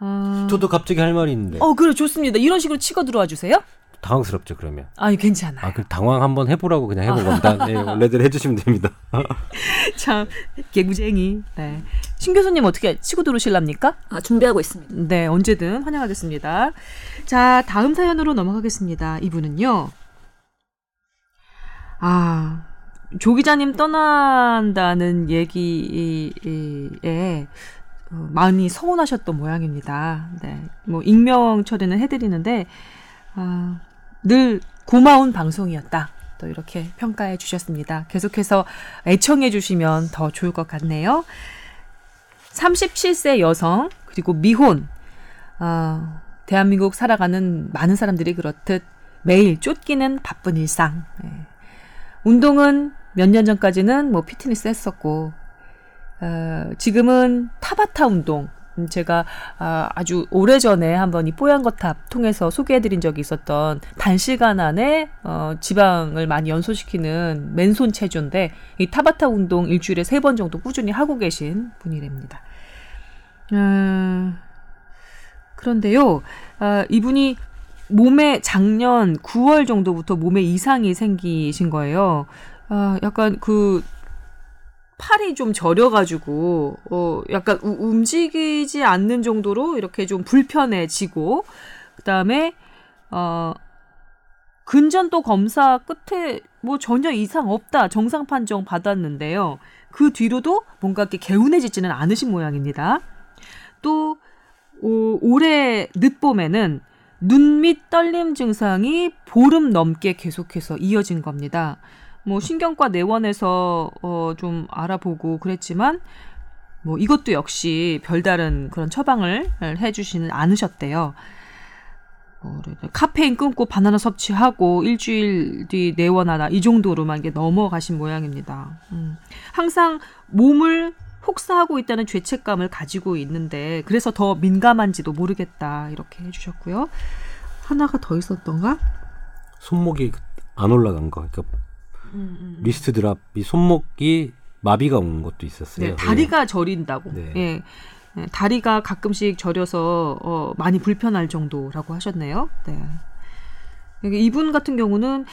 어, 저도 갑자기 할 말이 있는데 어, 그래 좋습니다. 이런 식으로 치고 들어와 주세요. 당황스럽죠 그러면. 아니 괜찮아요. 아, 그 당황 한번 해보라고 그냥 해본 겁니다. 네, 원래대로 해주시면 됩니다. *laughs* 참 개구쟁이. 네, 신 교수님 어떻게 치고 들어오실랍니까? 아, 준비하고 있습니다. 네, 언제든 환영하겠습니다. 자, 다음 사연으로 넘어가겠습니다. 이분은요. 아, 조 기자님 떠난다는 얘기에 어, 많이 서운하셨던 모양입니다. 네, 뭐 익명 처리는 해드리는데 아, 늘 고마운 방송이었다. 또 이렇게 평가해 주셨습니다. 계속해서 애청해 주시면 더 좋을 것 같네요. 37세 여성 그리고 미혼 아, 대한민국 살아가는 많은 사람들이 그렇듯 매일 쫓기는 바쁜 일상. 예. 운동은 몇 년 전까지는 뭐 피트니스 했었고 어, 지금은 타바타 운동. 음, 제가 아, 아주 오래 전에 한번 이 뽀얀 거탑 통해서 소개해드린 적이 있었던 단시간 안에 어, 지방을 많이 연소시키는 맨손 체조인데 이 타바타 운동 일주일에 세 번 정도 꾸준히 하고 계신 분이랍니다. 음, 그런데요, 아, 이분이 몸에 작년 9월 정도부터 몸에 이상이 생기신 거예요. 아, 약간 그 팔이 좀 저려가지고 어 약간 우- 움직이지 않는 정도로 이렇게 좀 불편해지고 그다음에 어 근전도 검사 끝에 뭐 전혀 이상 없다 정상 판정 받았는데요. 그 뒤로도 뭔가 이렇게 개운해지지는 않으신 모양입니다. 또 오, 올해 늦봄에는 눈 밑 떨림 증상이 보름 넘게 계속해서 이어진 겁니다. 뭐 신경과 내원에서 어, 좀 알아보고 그랬지만 뭐 이것도 역시 별다른 그런 처방을 해주지는 않으셨대요. 뭐 카페인 끊고 바나나 섭취하고 일주일 뒤 내원하다 이 정도로만 이게 넘어가신 모양입니다. 음. 항상 몸을 혹사하고 있다는 죄책감을 가지고 있는데 그래서 더 민감한지도 모르겠다 이렇게 해주셨고요. 하나가 더 있었던가? 손목이 안 올라간 거. 그러니까 리스트 드랍이 손목이 마비가 온 것도 있었어요. 네, 다리가 저린다고. 네. 예. 예, 다리가 가끔씩 저려서 어, 많이 불편할 정도라고 하셨네요. 네. 이분 같은 경우는 어,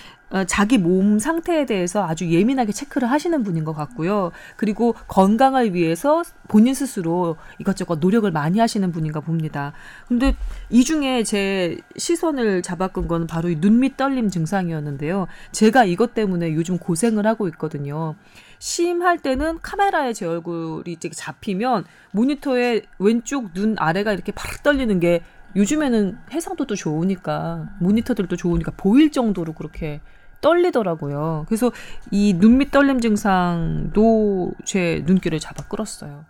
자기 몸 상태에 대해서 아주 예민하게 체크를 하시는 분인 것 같고요. 그리고 건강을 위해서 본인 스스로 이것저것 노력을 많이 하시는 분인가 봅니다. 근데 이 중에 제 시선을 잡아끈 건 바로 이 눈밑 떨림 증상이었는데요. 제가 이것 때문에 요즘 고생을 하고 있거든요. 시임할 때는 카메라에 제 얼굴이 잡히면 모니터에 왼쪽 눈 아래가 이렇게 팍 떨리는 게 요즘에는 해상도도 좋으니까 모니터들도 좋으니까 보일 정도로 그렇게 떨리더라고요. 그래서 이 눈밑 떨림 증상도 제 눈길을 잡아 끌었어요.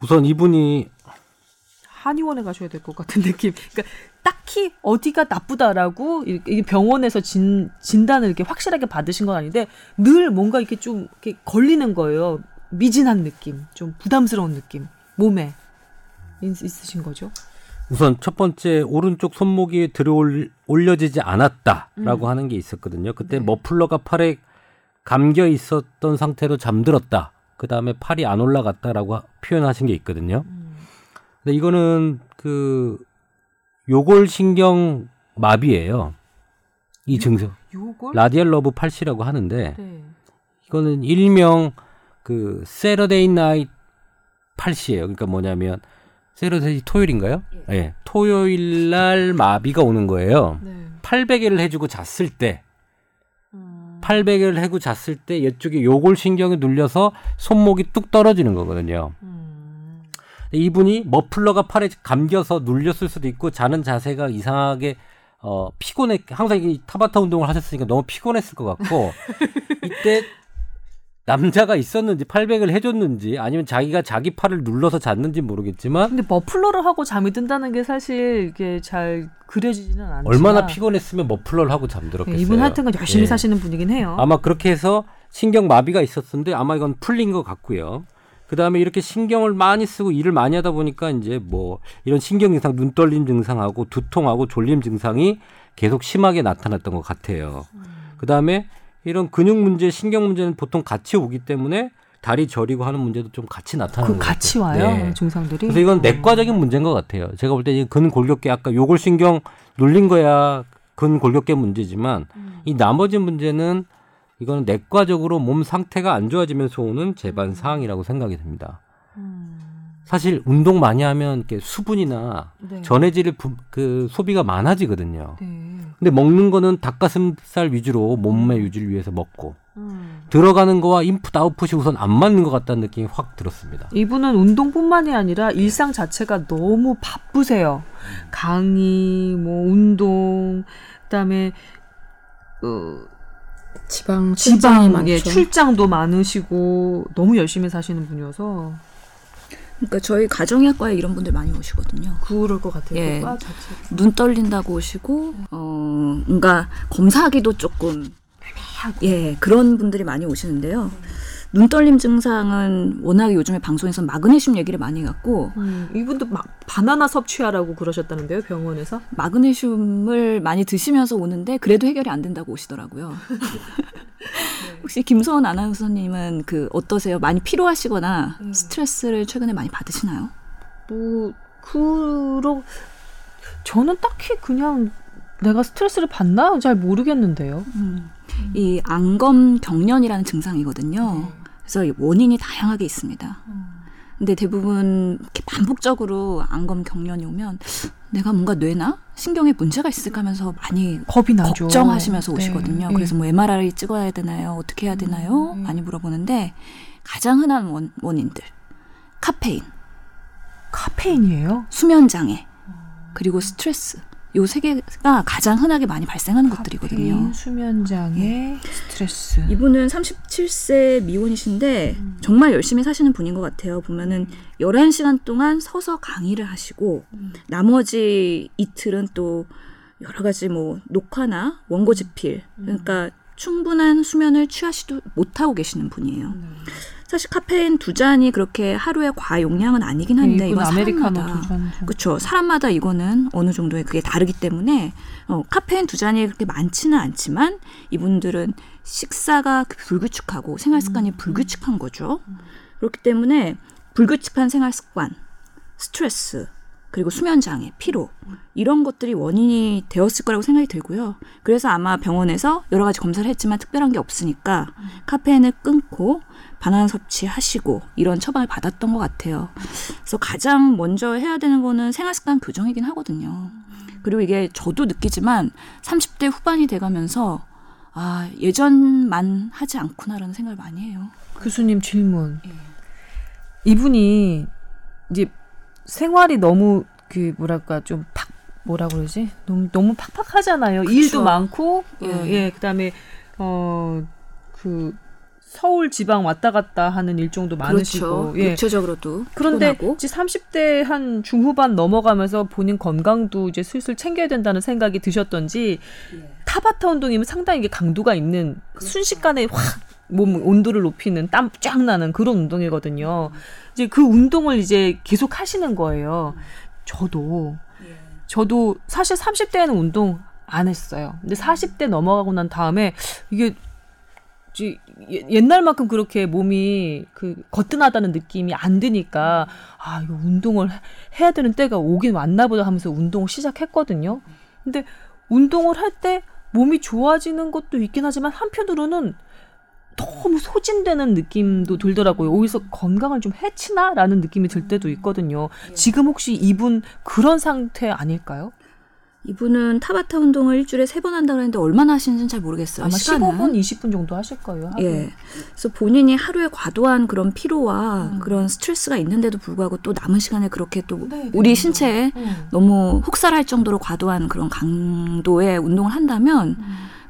우선 이분이 한의원에 가셔야 될 것 같은 느낌. 그러니까 딱히 어디가 나쁘다라고 병원에서 진, 진단을 이렇게 확실하게 받으신 건 아닌데 늘 뭔가 이렇게 좀 이렇게 걸리는 거예요. 미진한 느낌, 좀 부담스러운 느낌, 몸에 있, 있으신 거죠. 우선 첫 번째 오른쪽 손목이 들어 올려지지 않았다라고 음. 하는 게 있었거든요. 그때 네. 머플러가 팔에 감겨 있었던 상태로 잠들었다. 그 다음에 팔이 안 올라갔다라고 하- 표현하신 게 있거든요. 음. 근데 이거는 그 요골신경 마비예요. 이 증상 요걸 radial nerve palsy라고 하는데 네. 이거는 일명 그 Saturday night palsy예요. 그러니까 뭐냐면 Saturday 토요일인가요? 예. 토요일 날 마비가 오는 거예요. 네. 팔베개를 해주고 잤을 때, 음. 팔베개를 해고 잤을 때 이쪽에 요골 신경이 눌려서 손목이 뚝 떨어지는 거거든요. 음. 이분이 머플러가 팔에 감겨서 눌렸을 수도 있고 자는 자세가 이상하게 어 피곤해 항상 이 타바타 운동을 하셨으니까 너무 피곤했을 것 같고 *laughs* 이때 남자가 있었는지 팔백을 해줬는지 아니면 자기가 자기 팔을 눌러서 잤는지 모르겠지만 근데 머플러를 하고 잠이 든다는 게 사실 이게 잘 그려지지는 않지만 얼마나 피곤했으면 머플러를 하고 잠들었겠어요. 네, 이분 하여튼간 열심히 예. 사시는 분이긴 해요. 아마 그렇게 해서 신경 마비가 있었는데 아마 이건 풀린 것 같고요. 그 다음에 이렇게 신경을 많이 쓰고 일을 많이 하다 보니까 이제 뭐 이런 신경 증상, 눈 떨림 증상하고 두통하고 졸림 증상이 계속 심하게 나타났던 것 같아요. 그 다음에 이런 근육 문제, 신경 문제는 보통 같이 오기 때문에 다리 저리고 하는 문제도 좀 같이 나타나는 그것 같이 같아요. 와요 네. 증상들이. 그래서 이건 내과적인 문제인 것 같아요. 제가 볼때이 근골격계 아까 요골신경 눌린 거야 근골격계 문제지만 이 나머지 문제는 이거는 내과적으로 몸 상태가 안 좋아지면서 오는 재반 사항이라고 생각이 됩니다. 사실 운동 많이 하면 이렇게 수분이나 네. 전해질 부- 그 소비가 많아지거든요. 네. 근데 먹는 거는 닭가슴살 위주로 몸매 유지를 위해서 먹고 음. 들어가는 거와 인풋 아웃풋이 우선 안 맞는 것 같다는 느낌이 확 들었습니다. 이분은 운동뿐만이 아니라 일상 자체가 너무 바쁘세요. 강의, 뭐 운동, 그다음에 어, 지방 출장이 지방 많죠. 예, 출장도 많으시고 너무 열심히 사시는 분이어서 그러니까 저희 가정의학과에 이런 분들 많이 오시거든요. 그럴 것 같아요. 예. 과 자체. 눈 떨린다고 오시고 어 뭔가 검사하기도 조금 예 그런 분들이 많이 오시는데요. 눈 떨림 증상은 워낙에 요즘에 방송에서 마그네슘 얘기를 많이 해갖고 음, 이분도 막 바나나 섭취하라고 그러셨다는데요 병원에서. 마그네슘을 많이 드시면서 오는데 그래도 해결이 안 된다고 오시더라고요. *laughs* 혹시 김소원 아나운서님은 그 어떠세요? 많이 피로하시거나 스트레스를 최근에 많이 받으시나요? 뭐 그러 저는 딱히 그냥 내가 스트레스를 받나 잘 모르겠는데요. 이 안검 경련이라는 증상이거든요. 그래서 이 원인이 다양하게 있습니다. 근데 대부분 이렇게 반복적으로 안검 경련이 오면 내가 뭔가 뇌나 신경에 문제가 있을까 하면서 많이 겁이 나죠. 걱정하시면서 네. 오시거든요. 예. 그래서 뭐 MRI 찍어야 되나요? 어떻게 해야 되나요? 음. 많이 물어보는데 가장 흔한 원, 원인들 카페인, 카페인이에요. 수면 장애, 그리고 스트레스. 요 세 개가 가장 흔하게 많이 발생하는 것들이거든요. 카페인, 수면 장애, 스트레스. 이분은 37세 미혼이신데 정말 열심히 사시는 분인 것 같아요. 보면은 11시간 동안 서서 강의를 하시고 나머지 이틀은 또 여러 가지 뭐 녹화나 원고 집필 그러니까 충분한 수면을 취하시도 못하고 계시는 분이에요. 사실 카페인 두 잔이 그렇게 하루에 과용량은 아니긴 한데 이건 아메리카노 사람마다. 그렇죠. 사람마다 이거는 어느 정도의 그게 다르기 때문에 어, 카페인 두 잔이 그렇게 많지는 않지만 이분들은 식사가 불규칙하고 생활 습관이 불규칙한 거죠. 그렇기 때문에 불규칙한 생활 습관, 스트레스, 그리고 수면 장애, 피로 이런 것들이 원인이 되었을 거라고 생각이 들고요. 그래서 아마 병원에서 여러 가지 검사를 했지만 특별한 게 없으니까 카페인을 끊고 바나나 섭취하시고 이런 처방을 받았던 것 같아요. 그래서 가장 먼저 해야 되는 거는 생활 습관 교정이긴 하거든요. 그리고 이게 저도 느끼지만 30대 후반이 돼가면서 아 예전만 하지 않구나라는 생각을 많이 해요. 교수님 질문. 이분이 이제 생활이 너무 그 뭐랄까 좀 팍 뭐라 그러지? 너무 너무 팍팍하잖아요. 일도 많고 예, 예. 예 그다음에 어그 서울 지방 왔다 갔다 하는 일정도 많으시고 그렇죠. 예. 육체적으로도 그런데 피곤하고. 이제 30대 한 중후반 넘어가면서 본인 건강도 이제 슬슬 챙겨야 된다는 생각이 드셨던지 타바타 운동이면 상당히 이게 강도가 있는 순식간에 확 몸 온도를 높이는 땀 쫙 나는 그런 운동이거든요. 이제 그 운동을 이제 계속 하시는 거예요. 저도 저도 사실 30대에는 운동 안 했어요. 근데 40대 넘어가고 난 다음에 이게 예- 옛날만큼 그렇게 몸이 그 거뜬하다는 느낌이 안 드니까 아 이거 운동을 해- 해야 되는 때가 오긴 왔나 보다 하면서 운동을 시작했거든요. 근데 운동을 할 때 몸이 좋아지는 것도 있긴 하지만 한편으로는 너무 소진되는 느낌도 들더라고요. 오히려 건강을 좀 해치나라는 느낌이 들 때도 있거든요. 지금 혹시 이분 그런 상태 아닐까요? 이분은 타바타 운동을 일주일에 세 번 한다고 했는데 얼마나 하시는지는 잘 모르겠어요. 아마 시간은. 15분, 20분 정도 하실 거예요. 하루에. 예. 그래서 본인이 하루에 과도한 그런 피로와 음. 그런 스트레스가 있는데도 불구하고 또 남은 시간에 그렇게 또 네, 네, 우리 네. 신체에 음. 너무 혹살할 정도로 과도한 그런 강도의 운동을 한다면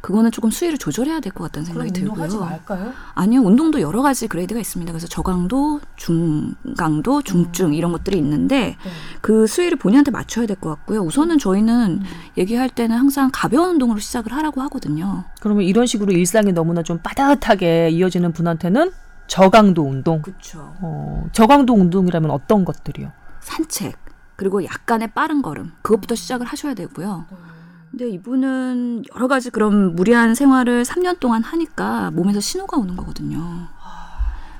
그거는 조금 수위를 조절해야 될 것 같다는 그럼 생각이 운동하지 들고요. 말까요? 아니요, 운동도 여러 가지 그레이드가 있습니다. 그래서 저강도, 중강도, 중증 이런 것들이 있는데 네. 그 수위를 본인한테 맞춰야 될 것 같고요. 우선은 저희는 얘기할 때는 항상 가벼운 운동으로 시작을 하라고 하거든요. 그러면 이런 식으로 일상이 너무나 좀 빠듯하게 이어지는 분한테는 저강도 운동. 그렇죠. 어, 저강도 운동이라면 어떤 것들이요? 산책 그리고 약간의 빠른 걸음 그것부터 시작을 하셔야 되고요. 근데 이분은 여러 가지 그런 무리한 생활을 3년 동안 하니까 몸에서 신호가 오는 거거든요.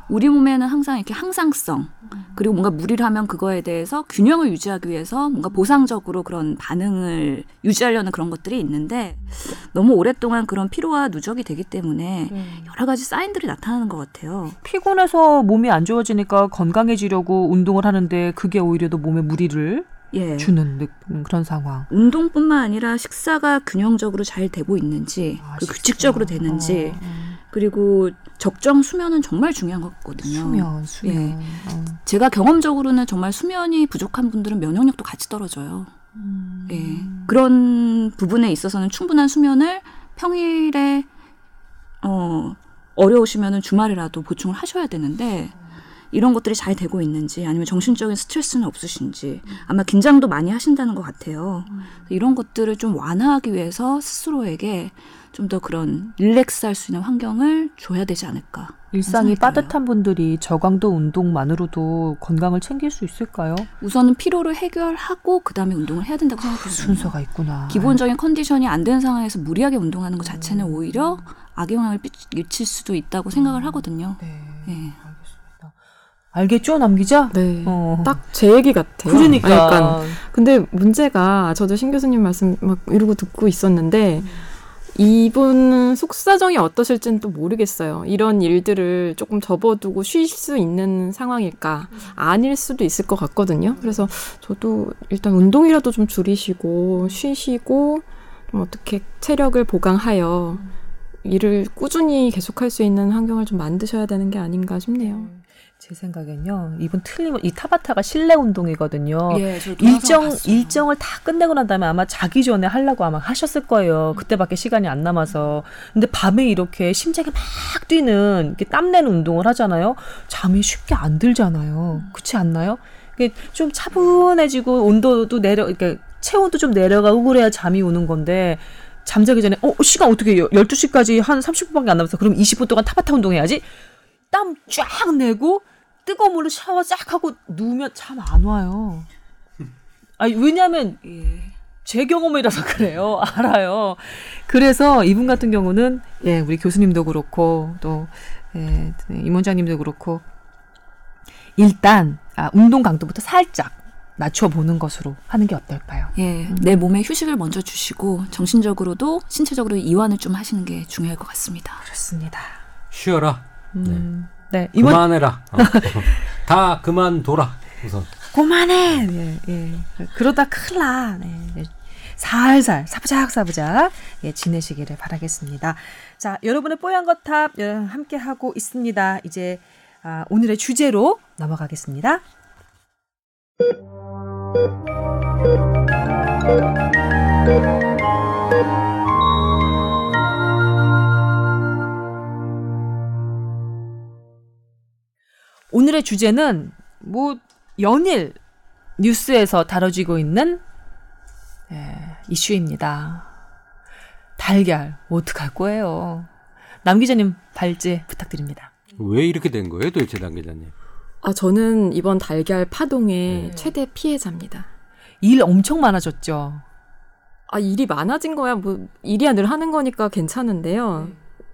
우리 몸에는 항상 이렇게 항상성 그리고 뭔가 무리를 하면 그거에 대해서 균형을 유지하기 위해서 뭔가 보상적으로 그런 반응을 유지하려는 그런 것들이 있는데 너무 오랫동안 그런 피로와 누적이 되기 때문에 여러 가지 사인들이 나타나는 것 같아요. 피곤해서 몸이 안 좋아지니까 건강해지려고 운동을 하는데 그게 오히려 더 몸에 무리를 예. 주는 느- 그런 상황. 운동뿐만 아니라 식사가 균형적으로 잘 되고 있는지, 아, 그. 규칙적으로 되는지, 어, 어. 그리고 적정 수면은 정말 중요한 것 같거든요. 수면, 수면. 예. 어. 제가 경험적으로는 정말 수면이 부족한 분들은 면역력도 같이 떨어져요. 음. 예. 그런 부분에 있어서는 충분한 수면을 평일에 어 어려우시면은 주말이라도 보충을 하셔야 되는데 이런 것들이 잘 되고 있는지 아니면 정신적인 스트레스는 없으신지 아마 긴장도 많이 하신다는 것 같아요. 이런 것들을 좀 완화하기 위해서 스스로에게 좀 더 그런 릴렉스할 수 있는 환경을 줘야 되지 않을까. 일상이. 빠듯한 분들이 저강도 운동만으로도 건강을 챙길 수 있을까요? 우선은 피로를 해결하고 그 다음에 운동을 해야 된다고 생각해요. 순서가 있구나. 기본적인 컨디션이 안 되는 상황에서 무리하게 운동하는 것 자체는 오히려 악영향을 삐- 미칠 수도 있다고 생각을 하거든요. 네. 예. 알겠죠, 남 기자? 네. 어. 딱제 얘기 같아요. 그러니까. 약간 근데 문제가 저도 신 교수님 말씀 막 이러고 듣고 있었는데 이분 속사정이 어떠실지는 또 모르겠어요. 이런 일들을 조금 접어두고 쉴 수 있는 상황일까? 아닐 수도 있을 것 같거든요. 그래서 저도 일단 운동이라도 좀 줄이시고 쉬시고 좀 어떻게 체력을 보강하여 일을 꾸준히 계속할 수 있는 환경을 좀 만드셔야 되는 게 아닌가 싶네요. 제 생각엔요. 이분 틀림 이 타바타가 실내 운동이거든요. 예, 일정. 일정을 다 끝내고 난 다음에 아마 자기 전에 하려고 아마 하셨을 거예요. 그때밖에 시간이 안 남아서. 근데 밤에 이렇게 심장이 막 뛰는 이렇게 땀내는 운동을 하잖아요. 잠이 쉽게 안 들잖아요. 그렇지 않나요? 이게 좀 차분해지고 온도도 내려 그러니까 체온도 좀 내려가고 그래야 잠이 오는 건데 잠자기 전에 어 시간 어떻게 12시까지 한 30분밖에 안 남았어. 그럼 20분 동안 타바타 운동해야지. 땀 쫙 내고 뜨거운 물로 샤워 쫙 하고 누우면 잠 안 와요. 아니 왜냐면 예. 제 경험이라서 그래요. *laughs* 알아요. 그래서 이분 같은 경우는 예, 우리 교수님도 그렇고 또 예, 임 원장님도 그렇고 일단 아, 운동 강도부터 살짝 낮춰 보는 것으로 하는 게 어떨까요? 예, 내 몸에 휴식을 먼저 주시고 정신적으로도 신체적으로 이완을 좀 하시는 게 중요할 것 같습니다. 그렇습니다. 쉬어라. 음, 네. 이번 그만해라. *laughs* 어. 다 그만둬라. 우선. 그만해. 예, 예. 그러다 큰일 나. 네, 네. 살살 사부작 사부작 예, 지내시기를 바라겠습니다. 자, 여러분의 뽀얀 거탑 예, 함께 하고 있습니다. 이제 아, 오늘의 주제로 넘어가겠습니다. 오늘의 주제는 뭐 연일 뉴스에서 다뤄지고 있는 예, 이슈입니다. 달걀 어떡할 거예요? 남 기자님 발제 부탁드립니다. 왜 이렇게 된 거예요, 도대체 당 기자님? 아, 저는 이번 달걀 파동의 네. 최대 피해자입니다. 일 엄청 많아졌죠. 아, 일이 많아진 거야. 뭐, 일이야 늘 하는 거니까 괜찮은데요.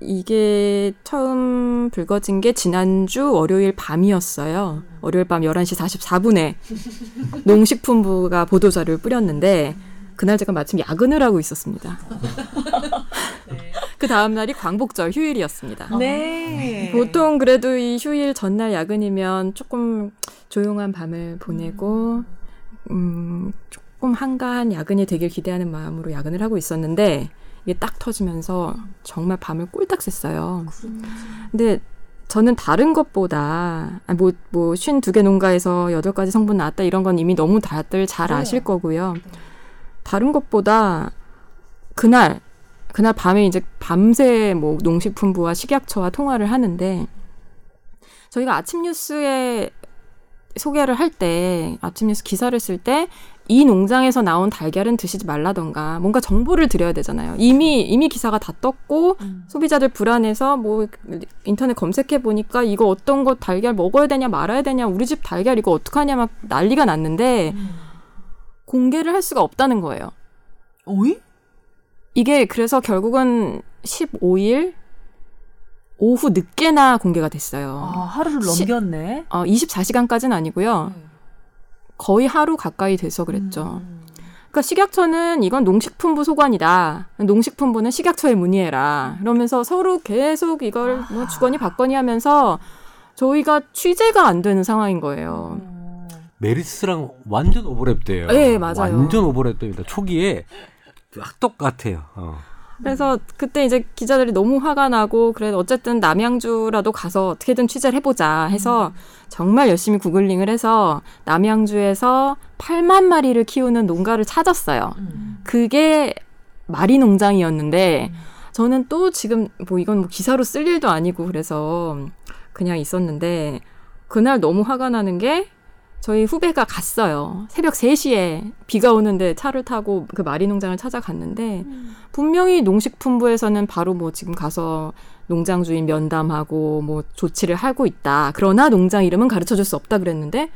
이게 처음 불거진 게 지난주 월요일 밤이었어요. 월요일 밤 11시 44분에 *laughs* 농식품부가 보도자료를 뿌렸는데, 그날 제가 마침 야근을 하고 있었습니다. 그 다음 날이 광복절 휴일이었습니다. 네. 보통 그래도 이 휴일 전날 야근이면 조금 조용한 밤을 보내고, 음, 조금 조금 한가한 야근이 되길 기대하는 마음으로 야근을 하고 있었는데 이게 딱 터지면서 정말 밤을 꼴딱 샜어요. 근데 저는 다른 것보다 아, 뭐뭐 쉰 두 개 농가에서 여덟 가지 성분 나왔다 이런 건 이미 너무 다들 잘 네. 아실 거고요. 다른 것보다 그날 그날 밤에 이제 밤새 뭐 농식품부와 식약처와 통화를 하는데 저희가 아침 뉴스에 소개를 할 때 아침 뉴스 기사를 쓸 때 이 농장에서 나온 달걀은 드시지 말라던가 뭔가 정보를 드려야 되잖아요. 이미 이미 기사가 다 떴고 음. 소비자들 불안해서 뭐 인터넷 검색해 보니까 이거 어떤 거 달걀 먹어야 되냐 말아야 되냐 우리 집 달걀 이거 어떡하냐 막 난리가 났는데 음. 공개를 할 수가 없다는 거예요. 어이? 이게 그래서 결국은 15일 오후 늦게나 공개가 됐어요. 아, 하루를 시- 넘겼네. 어, 24시간까지는 아니고요. 거의 하루 가까이 돼서 그랬죠. 음. 그러니까 식약처는 이건 농식품부 소관이다. 농식품부는 식약처에 문의해라. 그러면서 서로 계속 이걸 뭐 주거니 받거니 하면서 저희가 취재가 안 되는 상황인 거예요. 어. 메리스랑 완전 오버랩돼요. 네, 맞아요. 완전 오버랩됩니다. 초기에 딱 똑같아요. 어. 그래서 그때 이제 기자들이 너무 화가 나고 그래도 어쨌든 남양주라도 가서 어떻게든 취재를 해보자 해서 정말 열심히 구글링을 해서 남양주에서 8만 마리를 키우는 농가를 찾았어요. 음. 그게 마리 농장이었는데 저는 또 지금 뭐 이건 뭐 기사로 쓸 일도 아니고 그래서 그냥 있었는데 그날 너무 화가 나는 게 저희 후배가 갔어요. 새벽 3시에 비가 오는데 차를 타고 그 마리 농장을 찾아갔는데 분명히 농식품부에서는 바로 뭐 지금 가서 농장 주인 면담하고 뭐 조치를 하고 있다. 그러나 농장 이름은 가르쳐 줄 수 없다 그랬는데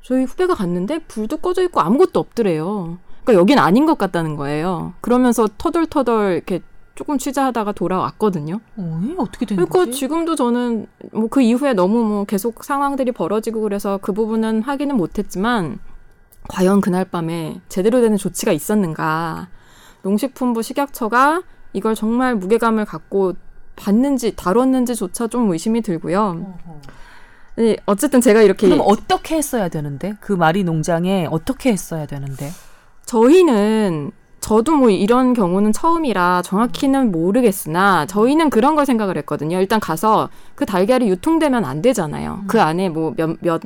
저희 후배가 갔는데 불도 꺼져 있고 아무것도 없더래요. 그러니까 여긴 아닌 것 같다는 거예요. 그러면서 터덜터덜 이렇게 조금 취재하다가 돌아왔거든요. 어이? 어떻게 된 그러니까 거지? 지금도 저는 뭐 그 이후에 너무 뭐 계속 상황들이 벌어지고 그래서 그 부분은 확인은 못했지만 과연 그날 밤에 제대로 되는 조치가 있었는가? 농식품부 식약처가 이걸 정말 무게감을 갖고 봤는지 다뤘는지조차 좀 의심이 들고요. 어허. 네, 어쨌든 제가 이렇게 그럼 어떻게 했어야 되는데? 그 마리 농장에 어떻게 했어야 되는데? 저희는 저도 뭐 이런 경우는 처음이라 정확히는 모르겠으나 저희는 그런 걸 생각을 했거든요. 일단 가서 그 달걀이 유통되면 안 되잖아요. 그 안에 뭐 몇, 몇,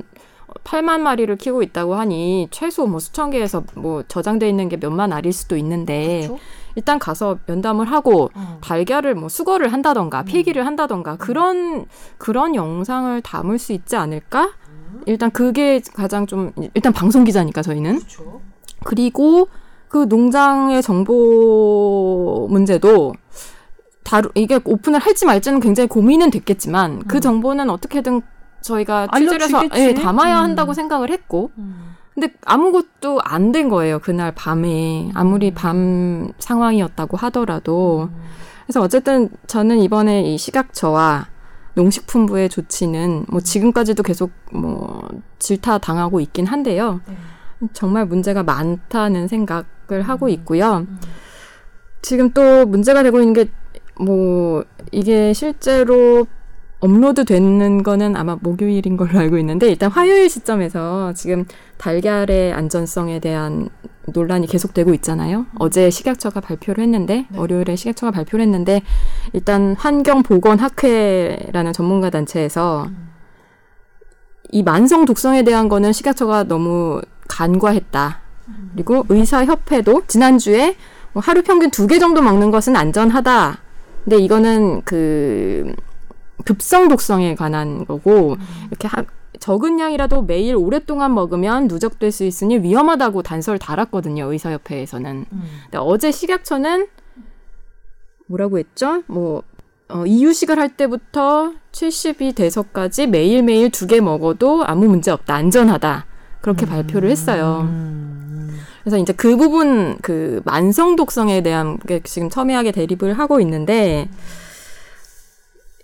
8만 마리를 키우고 있다고 하니 최소 뭐 수천 개에서 뭐 저장돼 있는 게 몇만 알일 수도 있는데 그렇죠? 일단 가서 면담을 하고 어. 달걀을 뭐 수거를 한다던가 폐기를 한다던가 그런 그런 영상을 담을 수 있지 않을까? 일단 그게 가장 좀 일단 방송 기자니까 저희는 그렇죠. 그리고 그 농장의 정보 문제도 다루 이게 오픈을 할지 말지는 굉장히 고민은 됐겠지만 그 음. 정보는 어떻게든 저희가 취재를 해서 알려주겠지. 예, 담아야 음. 한다고 생각을 했고 음. 근데 아무것도 안 된 거예요 그날 밤에 아무리 밤 상황이었다고 하더라도 그래서 어쨌든 저는 이번에 이 식약처와 농식품부의 조치는 뭐 지금까지도 계속 뭐 질타 당하고 있긴 한데요. 네. 정말 문제가 많다는 생각을 하고 있고요. 음. 지금 또 문제가 되고 있는 게 뭐 이게 실제로 업로드 되는 거는 아마 목요일인 걸로 알고 있는데 일단 화요일 시점에서 지금 달걀의 안전성에 대한 논란이 계속되고 있잖아요. 어제 식약처가 발표를 했는데 네. 월요일에 식약처가 발표를 했는데 일단 환경보건학회라는 전문가 단체에서 이 만성 독성에 대한 거는 식약처가 너무 간과했다. 그리고 의사협회도 지난주에 뭐 하루 평균 두 개 정도 먹는 것은 안전하다. 근데 이거는 그 급성 독성에 관한 거고 이렇게 하, 적은 양이라도 매일 오랫동안 먹으면 누적될 수 있으니 위험하다고 단서를 달았거든요. 의사협회에서는. 음. 근데 어제 식약처는 뭐라고 했죠? 뭐 어, 이유식을 할 때부터 70이 돼서까지 매일매일 두 개 먹어도 아무 문제 없다. 안전하다. 그렇게 발표를 했어요. 음. 그래서 이제 그 부분 그 만성 독성에 대한 게 지금 첨예하게 대립을 하고 있는데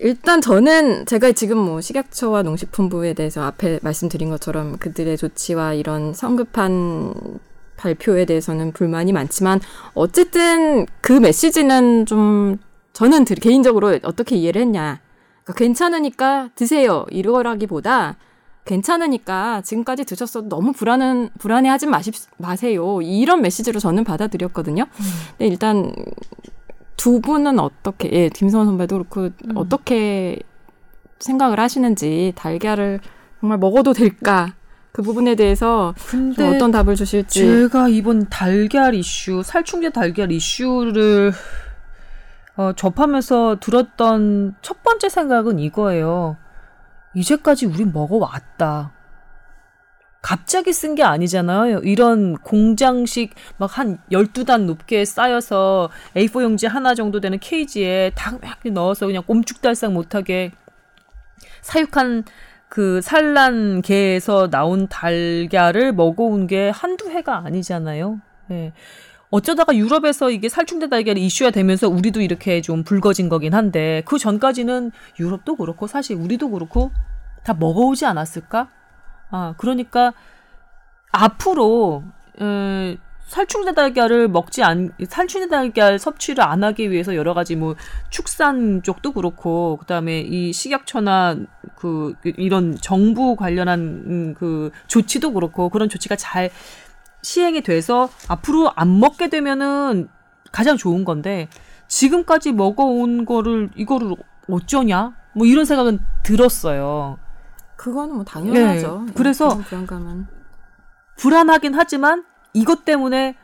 일단 저는 제가 지금 뭐 식약처와 농식품부에 대해서 앞에 말씀드린 것처럼 그들의 조치와 이런 성급한 발표에 대해서는 불만이 많지만 어쨌든 그 메시지는 좀 저는 들- 개인적으로 어떻게 이해를 했냐. 그러니까 괜찮으니까 드세요. 이거라기보다 괜찮으니까 지금까지 드셨어도 너무 불안은 불안해하지 마십, 마세요. 이런 메시지로 저는 받아들였거든요. 근데 일단 두 분은 어떻게 예, 김성원 선배도 그렇고 음. 어떻게 생각을 하시는지 달걀을 정말 먹어도 될까 그 부분에 대해서 어떤 답을 주실지 제가 이번 달걀 이슈, 살충제 달걀 이슈를 어, 접하면서 들었던 첫 번째 생각은 이거예요. 이제까지 우리 먹어왔다. 갑자기 쓴 게 아니잖아요. 이런 공장식 막 한 12단 높게 쌓여서 A4 용지 하나 정도 되는 케이지에 닭 막 넣어서 그냥 꼼죽달싹 못하게 사육한 그 산란 개에서 나온 달걀을 먹어온 게 한두 해가 아니잖아요. 예. 어쩌다가 유럽에서 이게 살충제 달걀이 이슈가 되면서 우리도 이렇게 좀 불거진 거긴 한데 그 전까지는 유럽도 그렇고 사실 우리도 그렇고 다 먹어오지 않았을까? 아 그러니까 앞으로 에, 살충제 달걀을 먹지 않 살충제 달걀 섭취를 안 하기 위해서 여러 가지 뭐 축산 쪽도 그렇고 그다음에 이 식약처나 그 이런 정부 관련한 음, 그 조치도 그렇고 그런 조치가 잘 시행이 돼서 앞으로 안 먹게 되면은 가장 좋은 건데 지금까지 먹어온 거를 이거를 어쩌냐 뭐 이런 생각은 들었어요. 그거는 뭐 당연하죠. 예, 그래서 불안감은 불안하긴 하지만 이것 때문에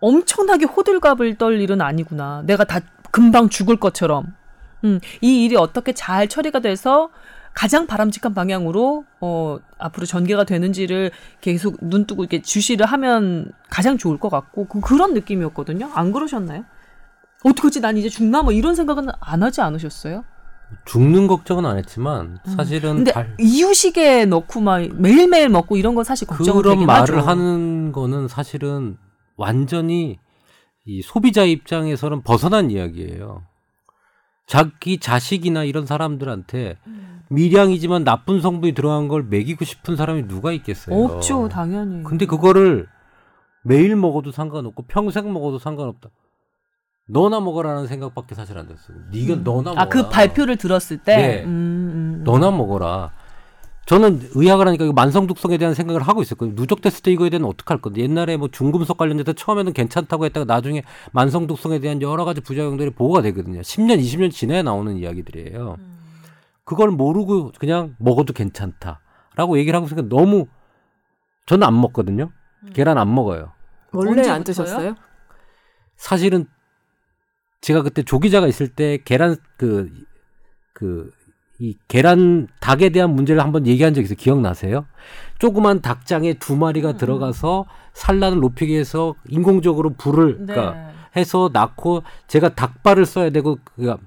엄청나게 호들갑을 떨 일은 아니구나. 내가 다 금방 죽을 것처럼. 음, 이 일이 어떻게 잘 처리가 돼서 가장 바람직한 방향으로 어, 앞으로 전개가 되는지를 계속 눈 뜨고 이렇게 주시를 하면 가장 좋을 것 같고 그, 그런 느낌이었거든요. 안 그러셨나요? 어떡하지? 난 이제 죽나? 뭐 이런 생각은 안 하지 않으셨어요? 죽는 걱정은 안 했지만 사실은 음. 근데 달- 이유식에 넣고 막 매일매일 먹고 이런 건 사실 걱정은 그런 말을 하죠. 하는 거는 사실은 완전히 이 소비자 입장에서는 벗어난 이야기예요. 자기 자식이나 이런 사람들한테 음. 미량이지만 나쁜 성분이 들어간 걸 먹이고 싶은 사람이 누가 있겠어요? 없죠, 당연히. 근데 그거를 매일 먹어도 상관없고 평생 먹어도 상관없다. 너나 먹어라는 생각밖에 사실 안 들었어요. 네가 너나 먹어라. 아, 그 발표를 들었을 때? 네. 음, 음, 음. 너나 먹어라. 저는 의학을 하니까 이거 만성 독성에 대한 생각을 하고 있었거든요. 누적됐을 때 이거에 대한 어떡할 건데. 옛날에 뭐 중금속 관련돼서 처음에는 괜찮다고 했다가 나중에 만성 독성에 대한 여러 가지 부작용들이 보고가 되거든요. 10년, 20년 지나야 나오는 이야기들이에요. 그걸 모르고 그냥 먹어도 괜찮다라고 얘기를 하고 있으니까 너무 저는 안 먹거든요. 계란 안 먹어요. 원래 안? 드셨어요? 사실은 제가 그때 조기자가 있을 때 계란 그 그 이 계란 닭에 대한 문제를 한번 얘기한 적 있어요. 기억나세요? 조그만 닭장에 두 마리가 들어가서 산란을 높이기 위해서 인공적으로 불을 네. 그러니까 해서 낳고 제가 닭발을 써야 되고 그니까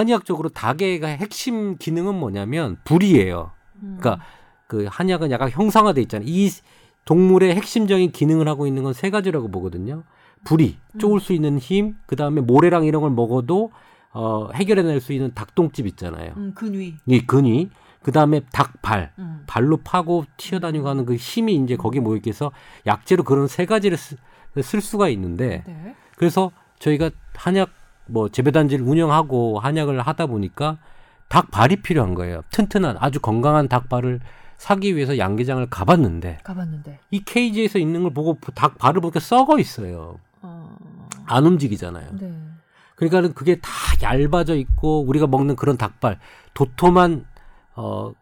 한의학적으로 닭의 핵심 기능은 뭐냐면 불이에요. 그러니까 그 한약은 약간 형상화돼 있잖아요. 이 동물의 핵심적인 기능을 하고 있는 건 세 가지라고 보거든요. 불이 쪼을 수 있는 힘, 그 다음에 모래랑 이런 걸 먹어도 어, 해결해낼 수 있는 닭똥집 있잖아요. 음, 근위. 이 근위, 그 다음에 닭발, 음. 발로 파고 튀어다니고 하는 그 힘이 이제 거기 모여 있어서 약재로 그런 세 가지를 쓰- 쓸 수가 있는데 네. 그래서 저희가 한약 뭐 재배단지를 운영하고 한약을 하다 보니까 닭발이 필요한 거예요. 튼튼한 아주 건강한 닭발을 사기 위해서 양계장을 가봤는데 가봤는데. 이 케이지에서 있는 걸 보고 닭발을 보니까 썩어 있어요. 어, 안 움직이잖아요. 네. 그러니까는 그게 다 얇아져 있고 우리가 먹는 그런 닭발 도톰한 어그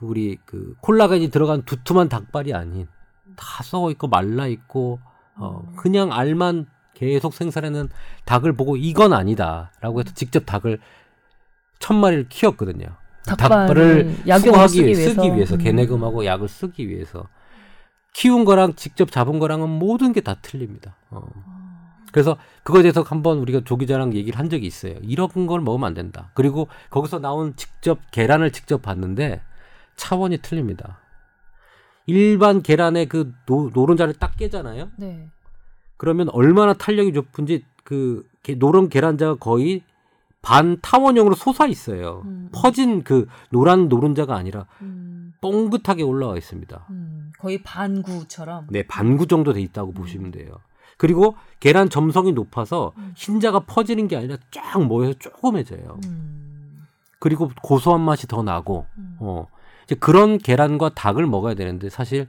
우리 그 콜라겐이 들어간 두툼한 닭발이 아닌 다 썩어 있고 말라 있고 어 그냥 알만 계속 생산하는 닭을 보고 이건 아니다라고 해서 직접 닭을 천 마리를 키웠거든요. 닭발을 위해- 위해서. 쓰기 위해서 음. 개내금하고 약을 쓰기 위해서 키운 거랑 직접 잡은 거랑은 모든 게 다 틀립니다. 어. 그래서 그거에 대해서 한번 우리가 조 기자랑 얘기를 한 적이 있어요. 이런 걸 먹으면 안 된다. 그리고 거기서 나온 직접 계란을 직접 봤는데 차원이 틀립니다. 일반 계란의 그 노, 노른자를 딱 깨잖아요. 네. 그러면 얼마나 탄력이 높은지 그 게- 노란 계란자가 거의 반 타원형으로 솟아 있어요. 음. 퍼진 그 노란 노른자가 아니라 음, 뻥긋하게 올라와 있습니다. 음, 거의 반구처럼. 네, 반구 정도 돼 있다고 보시면 돼요. 그리고 계란 점성이 높아서 흰자가 퍼지는 게 아니라 쫙 모여서 조그매져요. 음, 그리고 고소한 맛이 더 나고, 음. 어. 이제 그런 계란과 닭을 먹어야 되는데 사실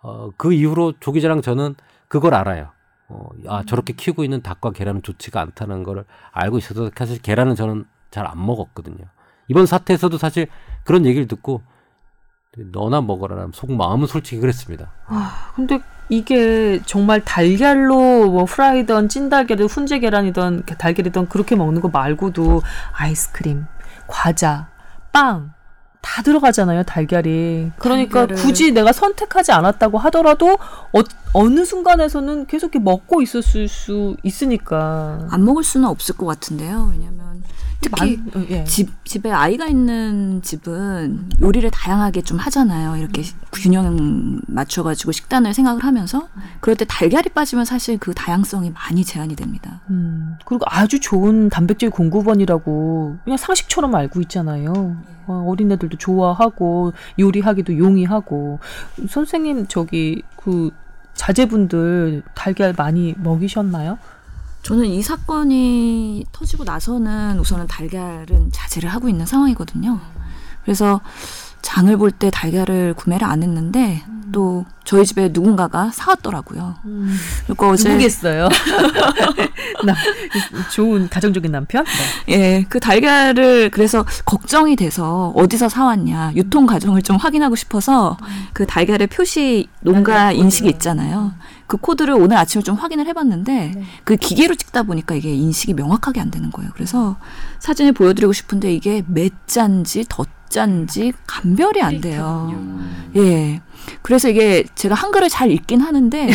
어, 그 이후로 조기자랑 저는 그걸 알아요. 어, 아 저렇게 키우고 있는 닭과 계란은 좋지가 않다는 걸 알고 있어서 사실 계란은 저는 잘 안 먹었거든요. 이번 사태에서도 사실 그런 얘기를 듣고 너나 먹어라. 속 마음은 솔직히 그랬습니다. 아, 근데 이게 정말 달걀로 뭐 프라이던 찐달걀이든 훈제 계란이든 달걀이든 그렇게 먹는 거 말고도 아이스크림, 과자, 빵. 다 들어가잖아요, 달걀이. 그러니까 달걀을- 굳이 내가 선택하지 않았다고 하더라도 어, 어느 순간에서는 계속 이렇게 먹고 있었을 수 있으니까. 안 먹을 수는 없을 것 같은데요. 왜냐하면 특히 많- 어, 예. 집 집에 아이가 있는 집은 요리를 다양하게 좀 하잖아요. 이렇게 균형 맞춰가지고 식단을 생각을 하면서 그럴 때 달걀이 빠지면 사실 그 다양성이 많이 제한이 됩니다. 음, 그리고 아주 좋은 단백질 공급원이라고 그냥 상식처럼 알고 있잖아요. 어, 어린애들도 좋아하고 요리하기도 용이하고 선생님 저기 그 자제분들 달걀 많이 먹이셨나요? 저는 이 사건이 터지고 나서는 우선은 달걀은 자제를 하고 있는 상황이거든요. 그래서 장을 볼 때 달걀을 구매를 안 했는데 또 저희 집에 누군가가 사왔더라고요. 그리고 어제 누구겠어요? *laughs* 나 좋은 가정적인 남편? 네. 예, 그 달걀을 그래서 걱정이 돼서 어디서 사왔냐 유통 과정을 좀 확인하고 싶어서 그 달걀의 표시 농가 인식이. 있잖아요. 그 코드를 오늘 아침에 좀 확인을 해봤는데 네. 그 기계로 찍다 보니까 이게 인식이 명확하게 안 되는 거예요. 그래서 사진을 보여드리고 싶은데 이게 몇 잔지 덧잔지 감별이 안 돼요. 예. 그래서 이게 제가 한글을 잘 읽긴 하는데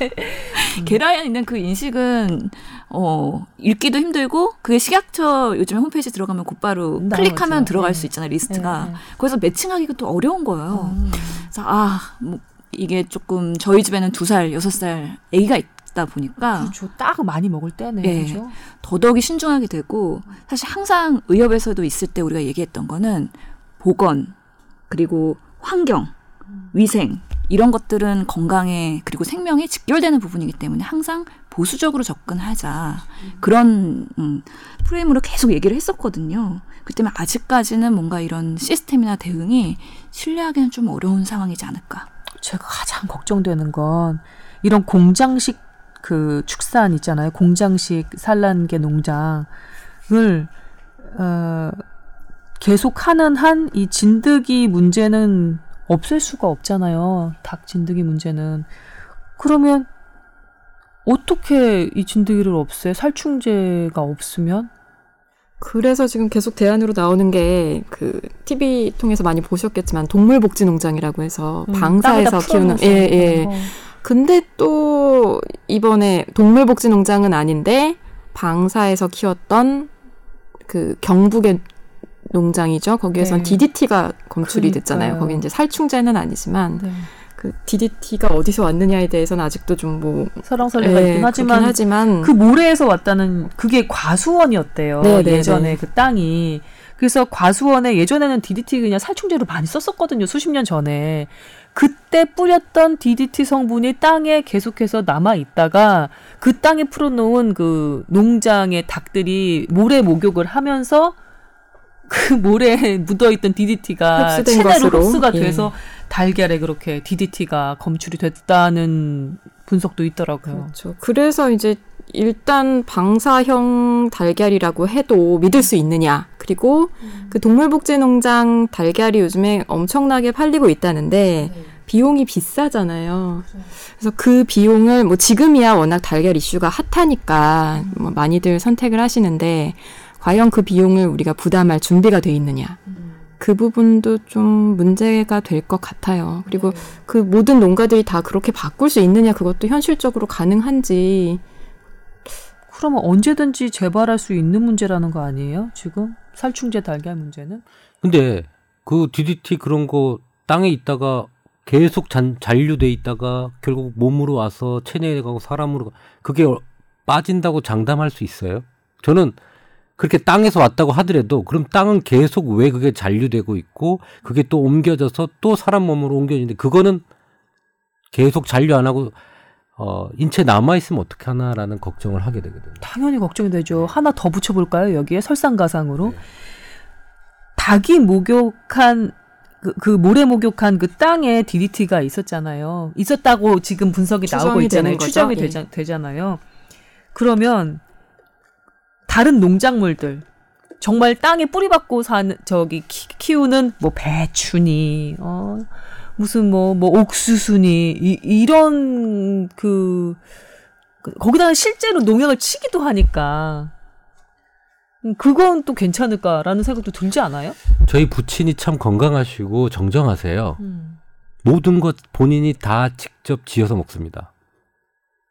*laughs* 계란에 있는 그 인식은 어 읽기도 힘들고 그게 식약처 요즘에 홈페이지 들어가면 곧바로 나오죠. 클릭하면 들어갈 네. 수 있잖아요 리스트가 네, 네. 그래서 매칭하기가 또 어려운 거예요. 음. 그래서 아 뭐, 이게 조금 저희 집에는 두 살 여섯 살 아기가 있다 보니까 그렇죠. 딱 많이 먹을 때네. 예. 그죠? 더더욱이 신중하게 되고 사실 항상 의협에서도 있을 때 우리가 얘기했던 거는 보건 그리고 환경 위생 이런 것들은 건강에 그리고 생명에 직결되는 부분이기 때문에 항상 보수적으로 접근하자 그런 음, 프레임으로 계속 얘기를 했었거든요. 그 때문에 아직까지는 뭔가 이런 시스템이나 대응이 신뢰하기는 좀 어려운 상황이지 않을까. 제가 가장 걱정되는 건 이런 공장식 그 축산 있잖아요. 공장식 산란계 농장을 어, 계속하는 한 이 진드기 문제는 없앨 수가 없잖아요. 닭 진드기 문제는 그러면 어떻게 이 진드기를 없애? 살충제가 없으면? 그래서 지금 계속 대안으로 나오는 게 그 TV 통해서 많이 보셨겠지만 동물복지농장이라고 해서 음, 방사에서 키우는 풀어놓어서. 예 예. 어. 근데 또 이번에 동물복지농장은 아닌데 방사에서 키웠던 그 경북의 농장이죠. 거기에선 네. DDT가 검출이 됐잖아요. 그러니까요. 거기 이제 살충제는 아니지만 네. 그 DDT가 어디서 왔느냐에 대해서는 아직도 좀 뭐 설왕설래가 있긴 하지만 하지만 그 모래에서 왔다는 그게 과수원이었대요. 네, 네, 예전에 네. 그 땅이. 그래서 과수원에 예전에는 DDT 그냥 살충제로 많이 썼었거든요. 수십 년 전에. 그때 뿌렸던 DDT 성분이 땅에 계속해서 남아 있다가 그 땅에 풀어놓은 그 농장의 닭들이 모래 목욕을 하면서 그 모래에 묻어있던 DDT가 흡수된 체내로 것으로. 흡수가 예. 돼서 달걀에 그렇게 DDT가 검출이 됐다는 분석도 있더라고요. 그렇죠. 그래서 이제 일단 방사형 달걀이라고 해도 믿을 수 있느냐. 그리고 그 동물복지농장 달걀이 요즘에 엄청나게 팔리고 있다는데 비용이 비싸잖아요. 그래서 그 비용을 뭐 지금이야 워낙 달걀 이슈가 핫하니까 뭐 많이들 선택을 하시는데 과연 그 비용을 우리가 부담할 준비가 돼 있느냐. 그 부분도 좀 문제가 될 것 같아요. 그리고 그 모든 농가들이 다 그렇게 바꿀 수 있느냐 그것도 현실적으로 가능한지 그러면 언제든지 재발할 수 있는 문제라는 거 아니에요? 지금 살충제 달걀 문제는? 근데 그 DDT 그런 거 땅에 있다가 계속 잔, 잔류돼 있다가 결국 몸으로 와서 체내에 가고 사람으로 가- 그게 어- 빠진다고 장담할 수 있어요? 저는 그렇게 땅에서 왔다고 하더라도 그럼 땅은 계속 왜 그게 잔류되고 있고 그게 또 옮겨져서 또 사람 몸으로 옮겨지는데 그거는 계속 잔류 안 하고 어 인체 남아 있으면 어떻게 하나라는 걱정을 하게 되거든요. 당연히 걱정이 되죠. 하나 더 붙여볼까요? 여기에 설상가상으로 네. 닭이 목욕한 그, 그 모래 목욕한 그 땅에 DDT가 있었잖아요. 있었다고 지금 분석이 나오고 있잖아요. 추정이 예. 되자, 되잖아요. 그러면 다른 농작물들 정말 땅에 뿌리 박고 사는 저기 키, 키우는 뭐 배추니 어 무슨 뭐뭐 옥수수니 이, 이런 그 그- 거기다가 실제로 농약을 치기도 하니까 음, 그건 또 괜찮을까라는 생각도 들지 않아요? 저희 부친이 참 건강하시고 정정하세요. 음. 모든 것 본인이 다 직접 지어서 먹습니다.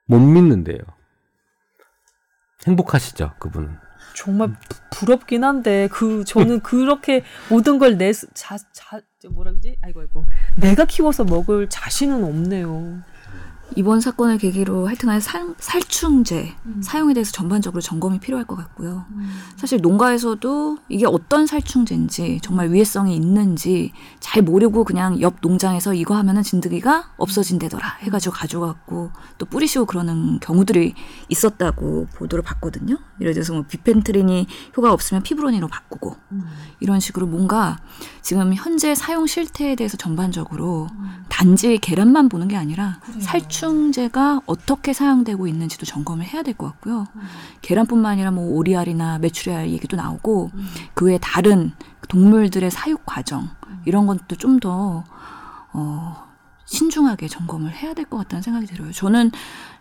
못 믿는데요. 행복하시죠, 그분은. 정말 부- 부럽긴 한데 그 저는 그렇게 모든 걸 내 자 자 뭐라 그러지? 아이고 아이고 내가 키워서 먹을 자신은 없네요. 이번 사건을 계기로 하여튼간 살, 살충제 사용에 대해서 전반적으로 점검이 필요할 것 같고요. 사실 농가에서도 이게 어떤 살충제인지 정말 위해성이 있는지 잘 모르고 그냥 옆 농장에서 이거 하면은 진드기가 없어진대더라 해가지고 가져갔고 또 뿌리시고 그러는 경우들이 있었다고 보도를 봤거든요. 예를 들어서 뭐 비펜트린이 효과 없으면 피브로니로 바꾸고 이런 식으로 뭔가 지금 현재 사용 실태에 대해서 전반적으로 단지 계란만 보는 게 아니라 살충 제가 어떻게 사용되고 있는지도 점검을 해야 될 것 같고요. 계란뿐만 아니라 뭐 오리알이나 메추리알 얘기도 나오고 그 외에 다른 동물들의 사육 과정 이런 것도 좀 더 어, 신중하게 점검을 해야 될 것 같다는 생각이 들어요. 저는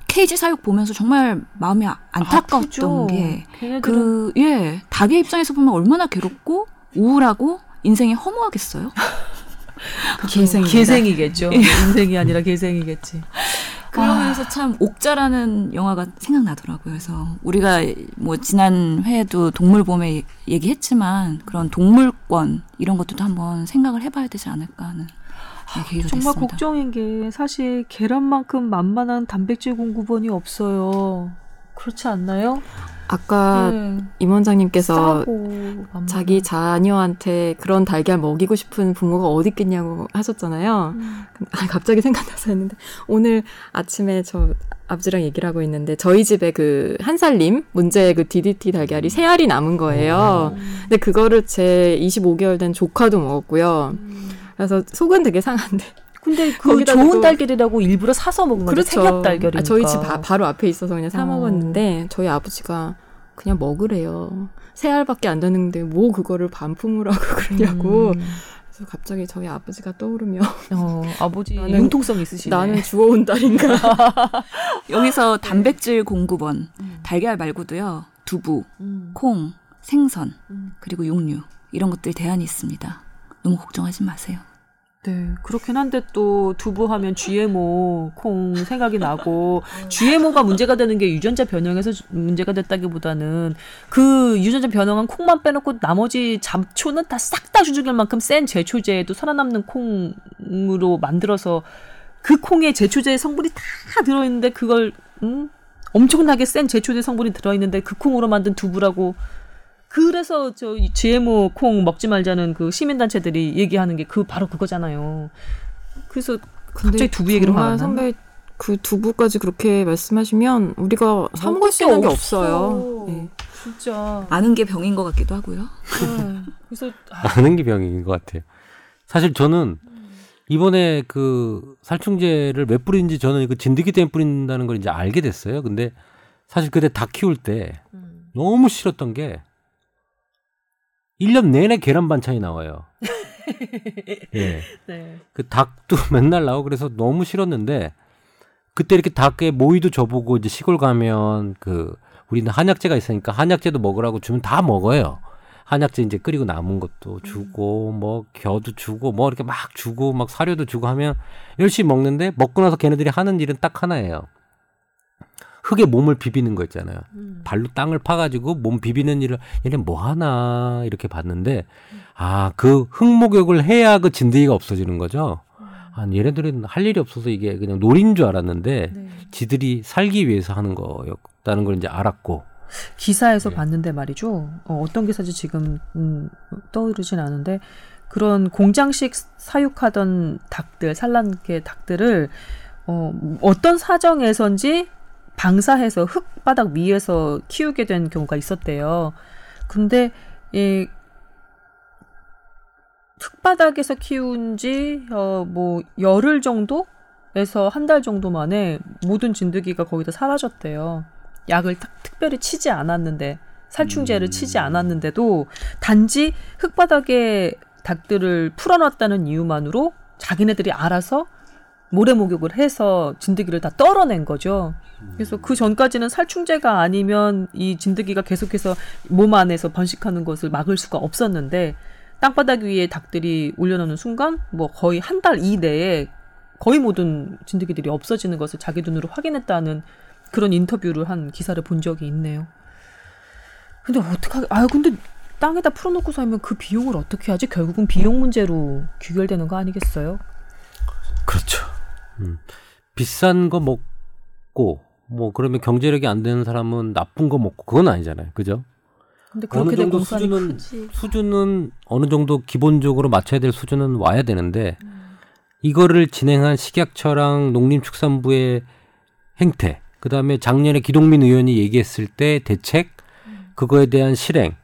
케이지 사육 보면서 정말 마음이 아- 안타까웠던. 게 그, 예, 닭의 입장에서 보면 얼마나 괴롭고 우울하고 인생이 허무하겠어요? 기생입니다. 개생이겠죠. 인생이 아니라 개생이겠지. 그러면서 참 옥자라는 영화가 생각나더라고요. 그래서 우리가 뭐 지난 회에도 동물보험에 얘기했지만 그런 동물권 이런 것들도 한번 생각을 해봐야 되지 않을까 하는 네, 계기가 정말 됐습니다. 걱정인 게 사실 계란만큼 만만한 단백질 공급원이 없어요. 그렇지 않나요? 아까 네. 임 원장님께서. 자기 자녀한테 그런 달걀 먹이고 싶은 부모가 어디 있겠냐고 하셨잖아요. 음. 아, 갑자기 생각나서 했는데 오늘 아침에 저 아버지랑 얘기를 하고 있는데 저희 집에 그 한살님 문제 그 DDT 달걀이 세 알이 남은 거예요. 근데 그거를 제 25개월 된 조카도 먹었고요. 그래서 속은 되게 상한데 근데 그 좋은 또- 달걀이라고 일부러 사서 먹는 거죠. 생협 달걀이니까. 아, 저희 집 바, 바로 앞에 있어서 그냥 사 어. 먹었는데 저희 아버지가 그냥 먹으래요. 세 알밖에 안 되는데 뭐 그거를 반품을 하고 *laughs* 그러냐고. 음. 그래서 갑자기 저희 아버지가 떠오르며 어, 아버지 *laughs* 나는- 융통성 있으시네. 나는 주워온 딸인가. *laughs* 여기서 단백질 공급원 달걀 말고도요 두부, 음. 콩, 생선 음. 그리고 육류 이런 것들 대안이 있습니다. 너무 걱정하지 마세요. 네, 그렇긴 한데 또 두부 하면 GMO 콩 생각이 나고 GMO가 문제가 되는 게 유전자 변형에서 주- 문제가 됐다기보다는 그 유전자 변형한 콩만 빼놓고 나머지 잡초는 다 싹다 죽일 만큼 센 제초제에도 살아남는 콩으로 만들어서 그 콩에 제초제 성분이 다 들어있는데 그걸 음? 엄청나게 센 제초제 성분이 들어있는데 그 콩으로 만든 두부라고 그래서 저 GMO 콩 먹지 말자는 그 시민단체들이 얘기하는 게 그 바로 그거잖아요. 그래서 갑자기 두부 얘기로 정말 가나? 선배 그 두부까지 그렇게 말씀하시면 우리가 사 먹을 수 있는 게 없어요. 네. 진짜. 아는 게 병인 것 같기도 하고요. 네. 그래서 아, 아는 게 병인 것 같아요. 사실 저는 이번에 그 살충제를 왜 뿌리는지 저는 그 진드기 때문에 뿌린다는 걸 이제 알게 됐어요. 근데 사실 그때 닭 키울 때 음. 너무 싫었던 게 1년 내내 계란 반찬이 나와요. *laughs* 예. 네. 그 닭도 *laughs* 맨날 나오고 그래서 너무 싫었는데 그때 이렇게 닭에 모이도 줘보고 이제 시골 가면 그 우리는 한약재가 있으니까 한약재도 먹으라고 주면 다 먹어요. 한약재 이제 끓이고 남은 것도 주고 뭐 겨도 주고 뭐 이렇게 막 주고 막 사료도 주고 하면 열심히 먹는데 먹고 나서 걔네들이 하는 일은 딱 하나예요. 흙에 몸을 비비는 거 있잖아요. 음. 발로 땅을 파가지고 몸 비비는 일을 얘네 뭐 하나 이렇게 봤는데 아 그 흙목욕을 해야 그 진드기가 없어지는 거죠. 아 얘네들은 할 일이 없어서 이게 그냥 놀인 줄 알았는데 네. 지들이 살기 위해서 하는 거였다는 걸 이제 알았고 기사에서 네. 봤는데 말이죠. 어, 떤 기사인지 지금 음, 떠오르진 않은데 그런 공장식 사육하던 닭들, 산란계 닭들을 어, 어떤 사정에선지 방사해서 흙바닥 위에서 키우게 된 경우가 있었대요. 근데 이 흙바닥에서 키운 지, 어, 뭐, 열흘 정도 에서 한 달 정도 만에 모든 진드기가 거의 다 사라졌대요. 약을 탁, 특별히 치지 않았는데, 살충제를 음. 치지 않았는데도 단지 흙바닥에 닭들을 풀어놨다는 이유만으로 자기네들이 알아서 모래 목욕을 해서 진드기를 다 떨어낸 거죠. 그래서 그 전까지는 살충제가 아니면 이 진드기가 계속해서 몸 안에서 번식하는 것을 막을 수가 없었는데 땅바닥 위에 닭들이 올려놓는 순간 뭐 거의 한 달 이내에 거의 모든 진드기들이 없어지는 것을 자기 눈으로 확인했다는 그런 인터뷰를 한 기사를 본 적이 있네요. 근데 어떡하, 아유, 근데 땅에다 풀어놓고 살면 그 비용을 어떻게 하지? 결국은 비용 문제로 귀결되는 거 아니겠어요? 그렇죠. 음. 비싼 거 먹고 뭐 그러면 경제력이 안 되는 사람은 나쁜 거 먹고 그건 아니잖아요. 그죠? 근데 어느 그렇게 된 정도 수준은 크지. 수준은 어느 정도 기본적으로 맞춰야 될 수준은 와야 되는데 이거를 진행한 식약처랑 농림축산부의 행태, 그 다음에 작년에 기동민 의원이 얘기했을 때 대책, 그거에 대한 실행,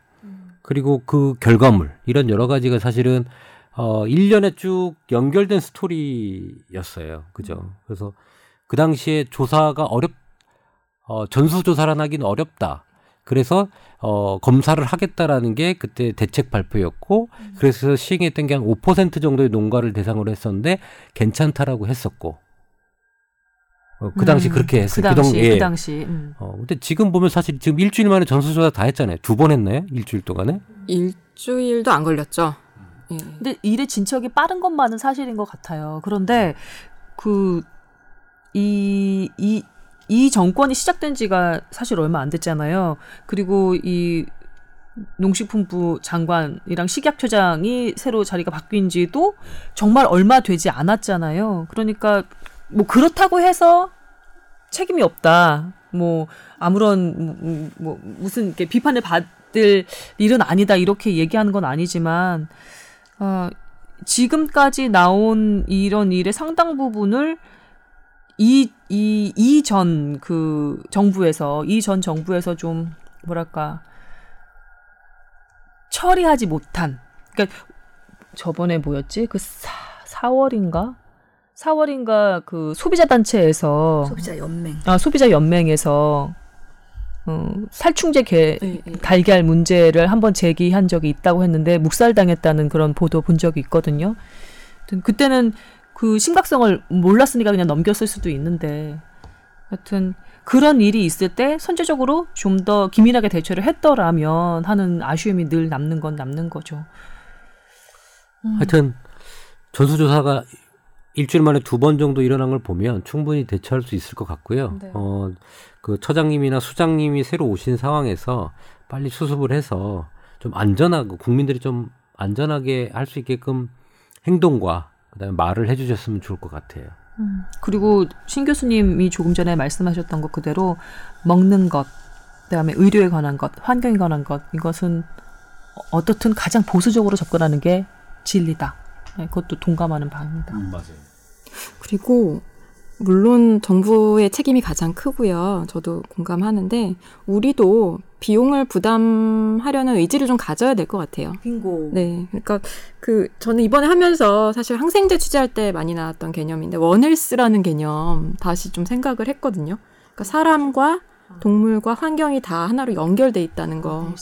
그리고 그 결과물 이런 여러 가지가 사실은 어 1년에 쭉 연결된 스토리였어요. 그죠? 그래서 그 당시에 조사가 어렵 어 전수 조사를 하기는 어렵다. 그래서 어 검사를 하겠다라는 게 그때 대책 발표였고 그래서 시행했던 게 한 5% 정도의 농가를 대상으로 했었는데 괜찮다라고 했었고 어, 그 당시 음, 그렇게 했어요. 그 당시, 동- 예. 그 당시. 음. 어, 근데 지금 보면 사실 지금 일주일 만에 전수조사 다 했잖아요. 두 번 했나요? 일주일 동안에? 일주일도 안 걸렸죠. 예. 근데 일의 진척이 빠른 것만은 사실인 것 같아요. 그런데 그 이 이 이 정권이 시작된 지가 사실 얼마 안 됐잖아요. 그리고 이 농식품부 장관이랑 식약처장이 새로 자리가 바뀐 지도 정말 얼마 되지 않았잖아요. 그러니까 뭐 그렇다고 해서 책임이 없다. 뭐 아무런 음, 뭐 무슨 이렇게 비판을 받을 일은 아니다 이렇게 얘기하는 건 아니지만 어, 지금까지 나온 이런 일의 상당 부분을 이, 이, 이전 그 정부에서, 이전 정부에서 좀, 뭐랄까, 처리하지 못한, 그러니까 저번에 뭐였지? 그 사, 4월인가? 4월인가 그 소비자 단체에서, 소비자 연맹. 아, 소비자 연맹에서, 어, 살충제 개, 예, 예. 달걀 문제를 한번 제기한 적이 있다고 했는데 묵살당했다는 그런 보도 본 적이 있거든요. 그때는 그 심각성을 몰랐으니까 그냥 넘겼을 수도 있는데 하여튼 그런 일이 있을 때 선제적으로 좀 더 기민하게 대처를 했더라면 하는 아쉬움이 늘 남는 건 남는 거죠. 하여튼 전수조사가 일주일 만에 두 번 정도 일어난 걸 보면 충분히 대처할 수 있을 것 같고요. 네. 어, 그 처장님이나 수장님이 새로 오신 상황에서 빨리 수습을 해서 좀 안전하고 국민들이 좀 안전하게 할 수 있게끔 행동과 그다음에 말을 해주셨으면 좋을 것 같아요. 그리고 신 교수님이 조금 전에 말씀하셨던 것 그대로 먹는 것, 그다음에 의료에 관한 것, 환경에 관한 것 이것은 어떻든 가장 보수적으로 접근하는 게 진리다. 네, 그것도 동감하는 바입니다. 맞아요. 그리고 물론 정부의 책임이 가장 크고요. 저도 공감하는데 우리도 비용을 부담하려는 의지를 좀 가져야 될 것 같아요. 빙고. 네, 그러니까 그 저는 이번에 하면서 사실 항생제 취재할 때 많이 나왔던 개념인데 원헬스라는 개념 다시 좀 생각을 했거든요. 그러니까 사람과 동물과 환경이 다 하나로 연결돼 있다는 거.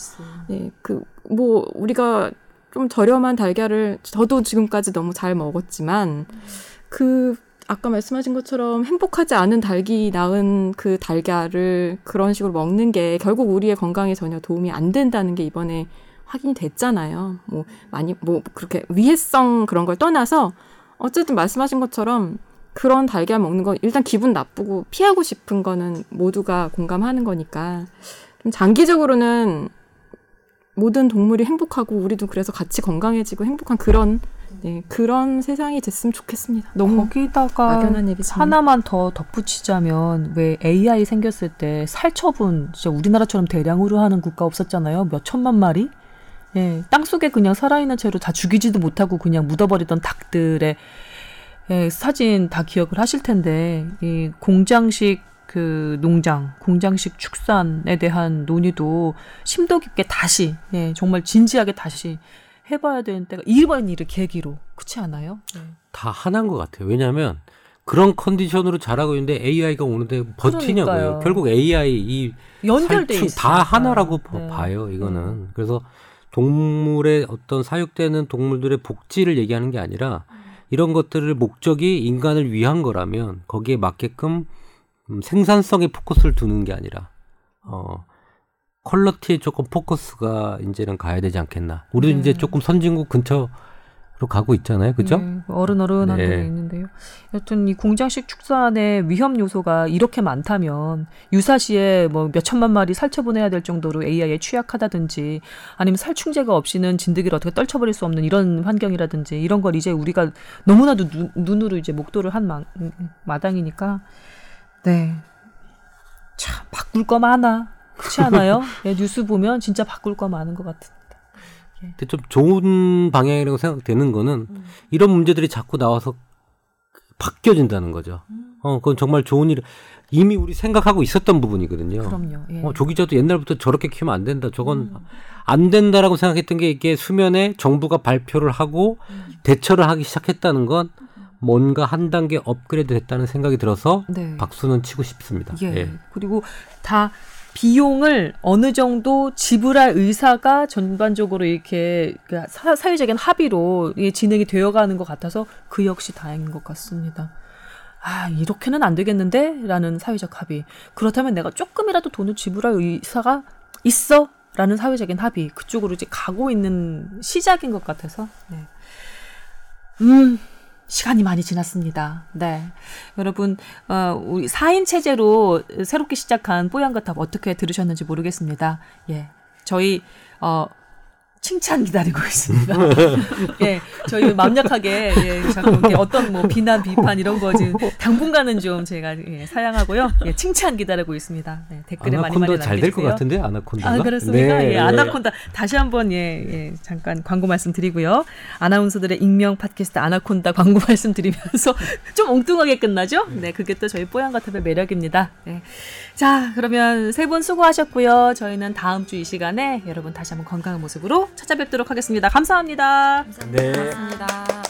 네, 그 뭐 우리가 좀 저렴한 달걀을 저도 지금까지 너무 잘 먹었지만 그 아까 말씀하신 것처럼 행복하지 않은 닭이 낳은 그 달걀을 그런 식으로 먹는 게 결국 우리의 건강에 전혀 도움이 안 된다는 게 이번에 확인이 됐잖아요. 뭐 많이 뭐 그렇게 위해성 그런 걸 떠나서 어쨌든 말씀하신 것처럼 그런 달걀 먹는 건 일단 기분 나쁘고 피하고 싶은 거는 모두가 공감하는 거니까 좀 장기적으로는 모든 동물이 행복하고 우리도 그래서 같이 건강해지고 행복한 그런 네, 그런 세상이 됐으면 좋겠습니다. 너무 거기다가 막연한 얘기지만 하나만 더 덧붙이자면 왜 AI 생겼을 때 살처분 진짜 우리나라처럼 대량으로 하는 국가 없었잖아요. 몇 천만 마리? 예, 땅 속에 그냥 살아있는 채로 다 죽이지도 못하고 그냥 묻어버리던 닭들의 예, 사진 다 기억을 하실 텐데 이 공장식 그 농장, 공장식 축산에 대한 논의도 심도 깊게 다시 예, 정말 진지하게 다시 해봐야 되는 때가 이번 일을 계기로 그렇지 않아요? 네. 다 하나인 것 같아요. 왜냐하면 그런 컨디션으로 잘하고 있는데 AI가 오는데 버티냐고요. 그러니까요. 결국 AI 이 연결돼 살충 있어. 다 하나라고 봐- 네. 봐요. 이거는 그래서 동물의 어떤 사육되는 동물들의 복지를 얘기하는 게 아니라 이런 것들을 목적이 인간을 위한 거라면 거기에 맞게끔 음, 생산성에 포커스를 두는 게 아니라 어 퀄러티에 조금 포커스가 이제는 가야 되지 않겠나. 우리도 네. 이제 조금 선진국 근처로 가고 있잖아요. 그죠? 네, 어른어른한 네. 게 있는데요. 여튼 이 공장식 축산의 위험 요소가 이렇게 많다면 유사시에 뭐 몇천만 마리 살처분해야 될 정도로 AI에 취약하다든지 아니면 살충제가 없이는 진드기를 어떻게 떨쳐버릴 수 없는 이런 환경이라든지 이런 걸 이제 우리가 너무나도 눈, 눈으로 이제 목도를 한 마, 음, 마당이니까 네. 참 바꿀 거 많아. 그렇지 않아요? 예, 뉴스 보면 진짜 바꿀 거 많은 것 같은. 근데 좀 좋은 방향이라고 생각되는 거는 음. 이런 문제들이 자꾸 나와서 바뀌어진다는 거죠. 음. 어, 그건 정말 좋은 일. 이미 우리 생각하고 있었던 부분이거든요. 그럼요. 예. 어, 조기자도 옛날부터 저렇게 키우면 안 된다. 저건 음. 안 된다라고 생각했던 게 이게 수면에 정부가 발표를 하고 음. 대처를 하기 시작했다는 건 뭔가 한 단계 업그레이드 됐다는 생각이 들어서 네. 박수는 치고 싶습니다. 예. 예. 그리고 다 비용을 어느 정도 지불할 의사가 전반적으로 이렇게 그 사, 사회적인 합의로 진행이 되어가는 것 같아서 그 역시 다행인 것 같습니다. 아, 이렇게는 안 되겠는데? 라는 사회적 합의. 그렇다면 내가 조금이라도 돈을 지불할 의사가 있어? 라는 사회적인 합의. 그쪽으로 이제 가고 있는 시작인 것 같아서. 네. 음, 시간이 많이 지났습니다. 네. 여러분, 어, 우리 4인 체제로 새롭게 시작한 뽀얀거탑 어떻게 들으셨는지 모르겠습니다. 예. 저희, 어, 칭찬 기다리고 있습니다. *laughs* 예, 저희 맘 약하게, 예, 자꾸 어떤 뭐 비난, 비판 이런 거 지금 당분간은 좀 제가 예, 사양하고요. 예, 칭찬 기다리고 있습니다. 네, 댓글에 많이 많이 아나콘다 잘될것 남겨주세요. 같은데 아나콘다가. 아, 그렇습니까? 네, 예, 네. 아나콘다. 다시 한번, 예, 예, 잠깐 광고 말씀드리고요. 아나운서들의 익명 팟캐스트 아나콘다 광고 *laughs* 말씀드리면서 좀 엉뚱하게 끝나죠? 네, 그게 또 저희 뽀얀거탑의 매력입니다. 네. 자, 그러면 세 분 수고하셨고요. 저희는 다음 주 이 시간에 여러분 다시 한번 건강한 모습으로 찾아뵙도록 하겠습니다. 감사합니다. 감사합니다. 네. 감사합니다.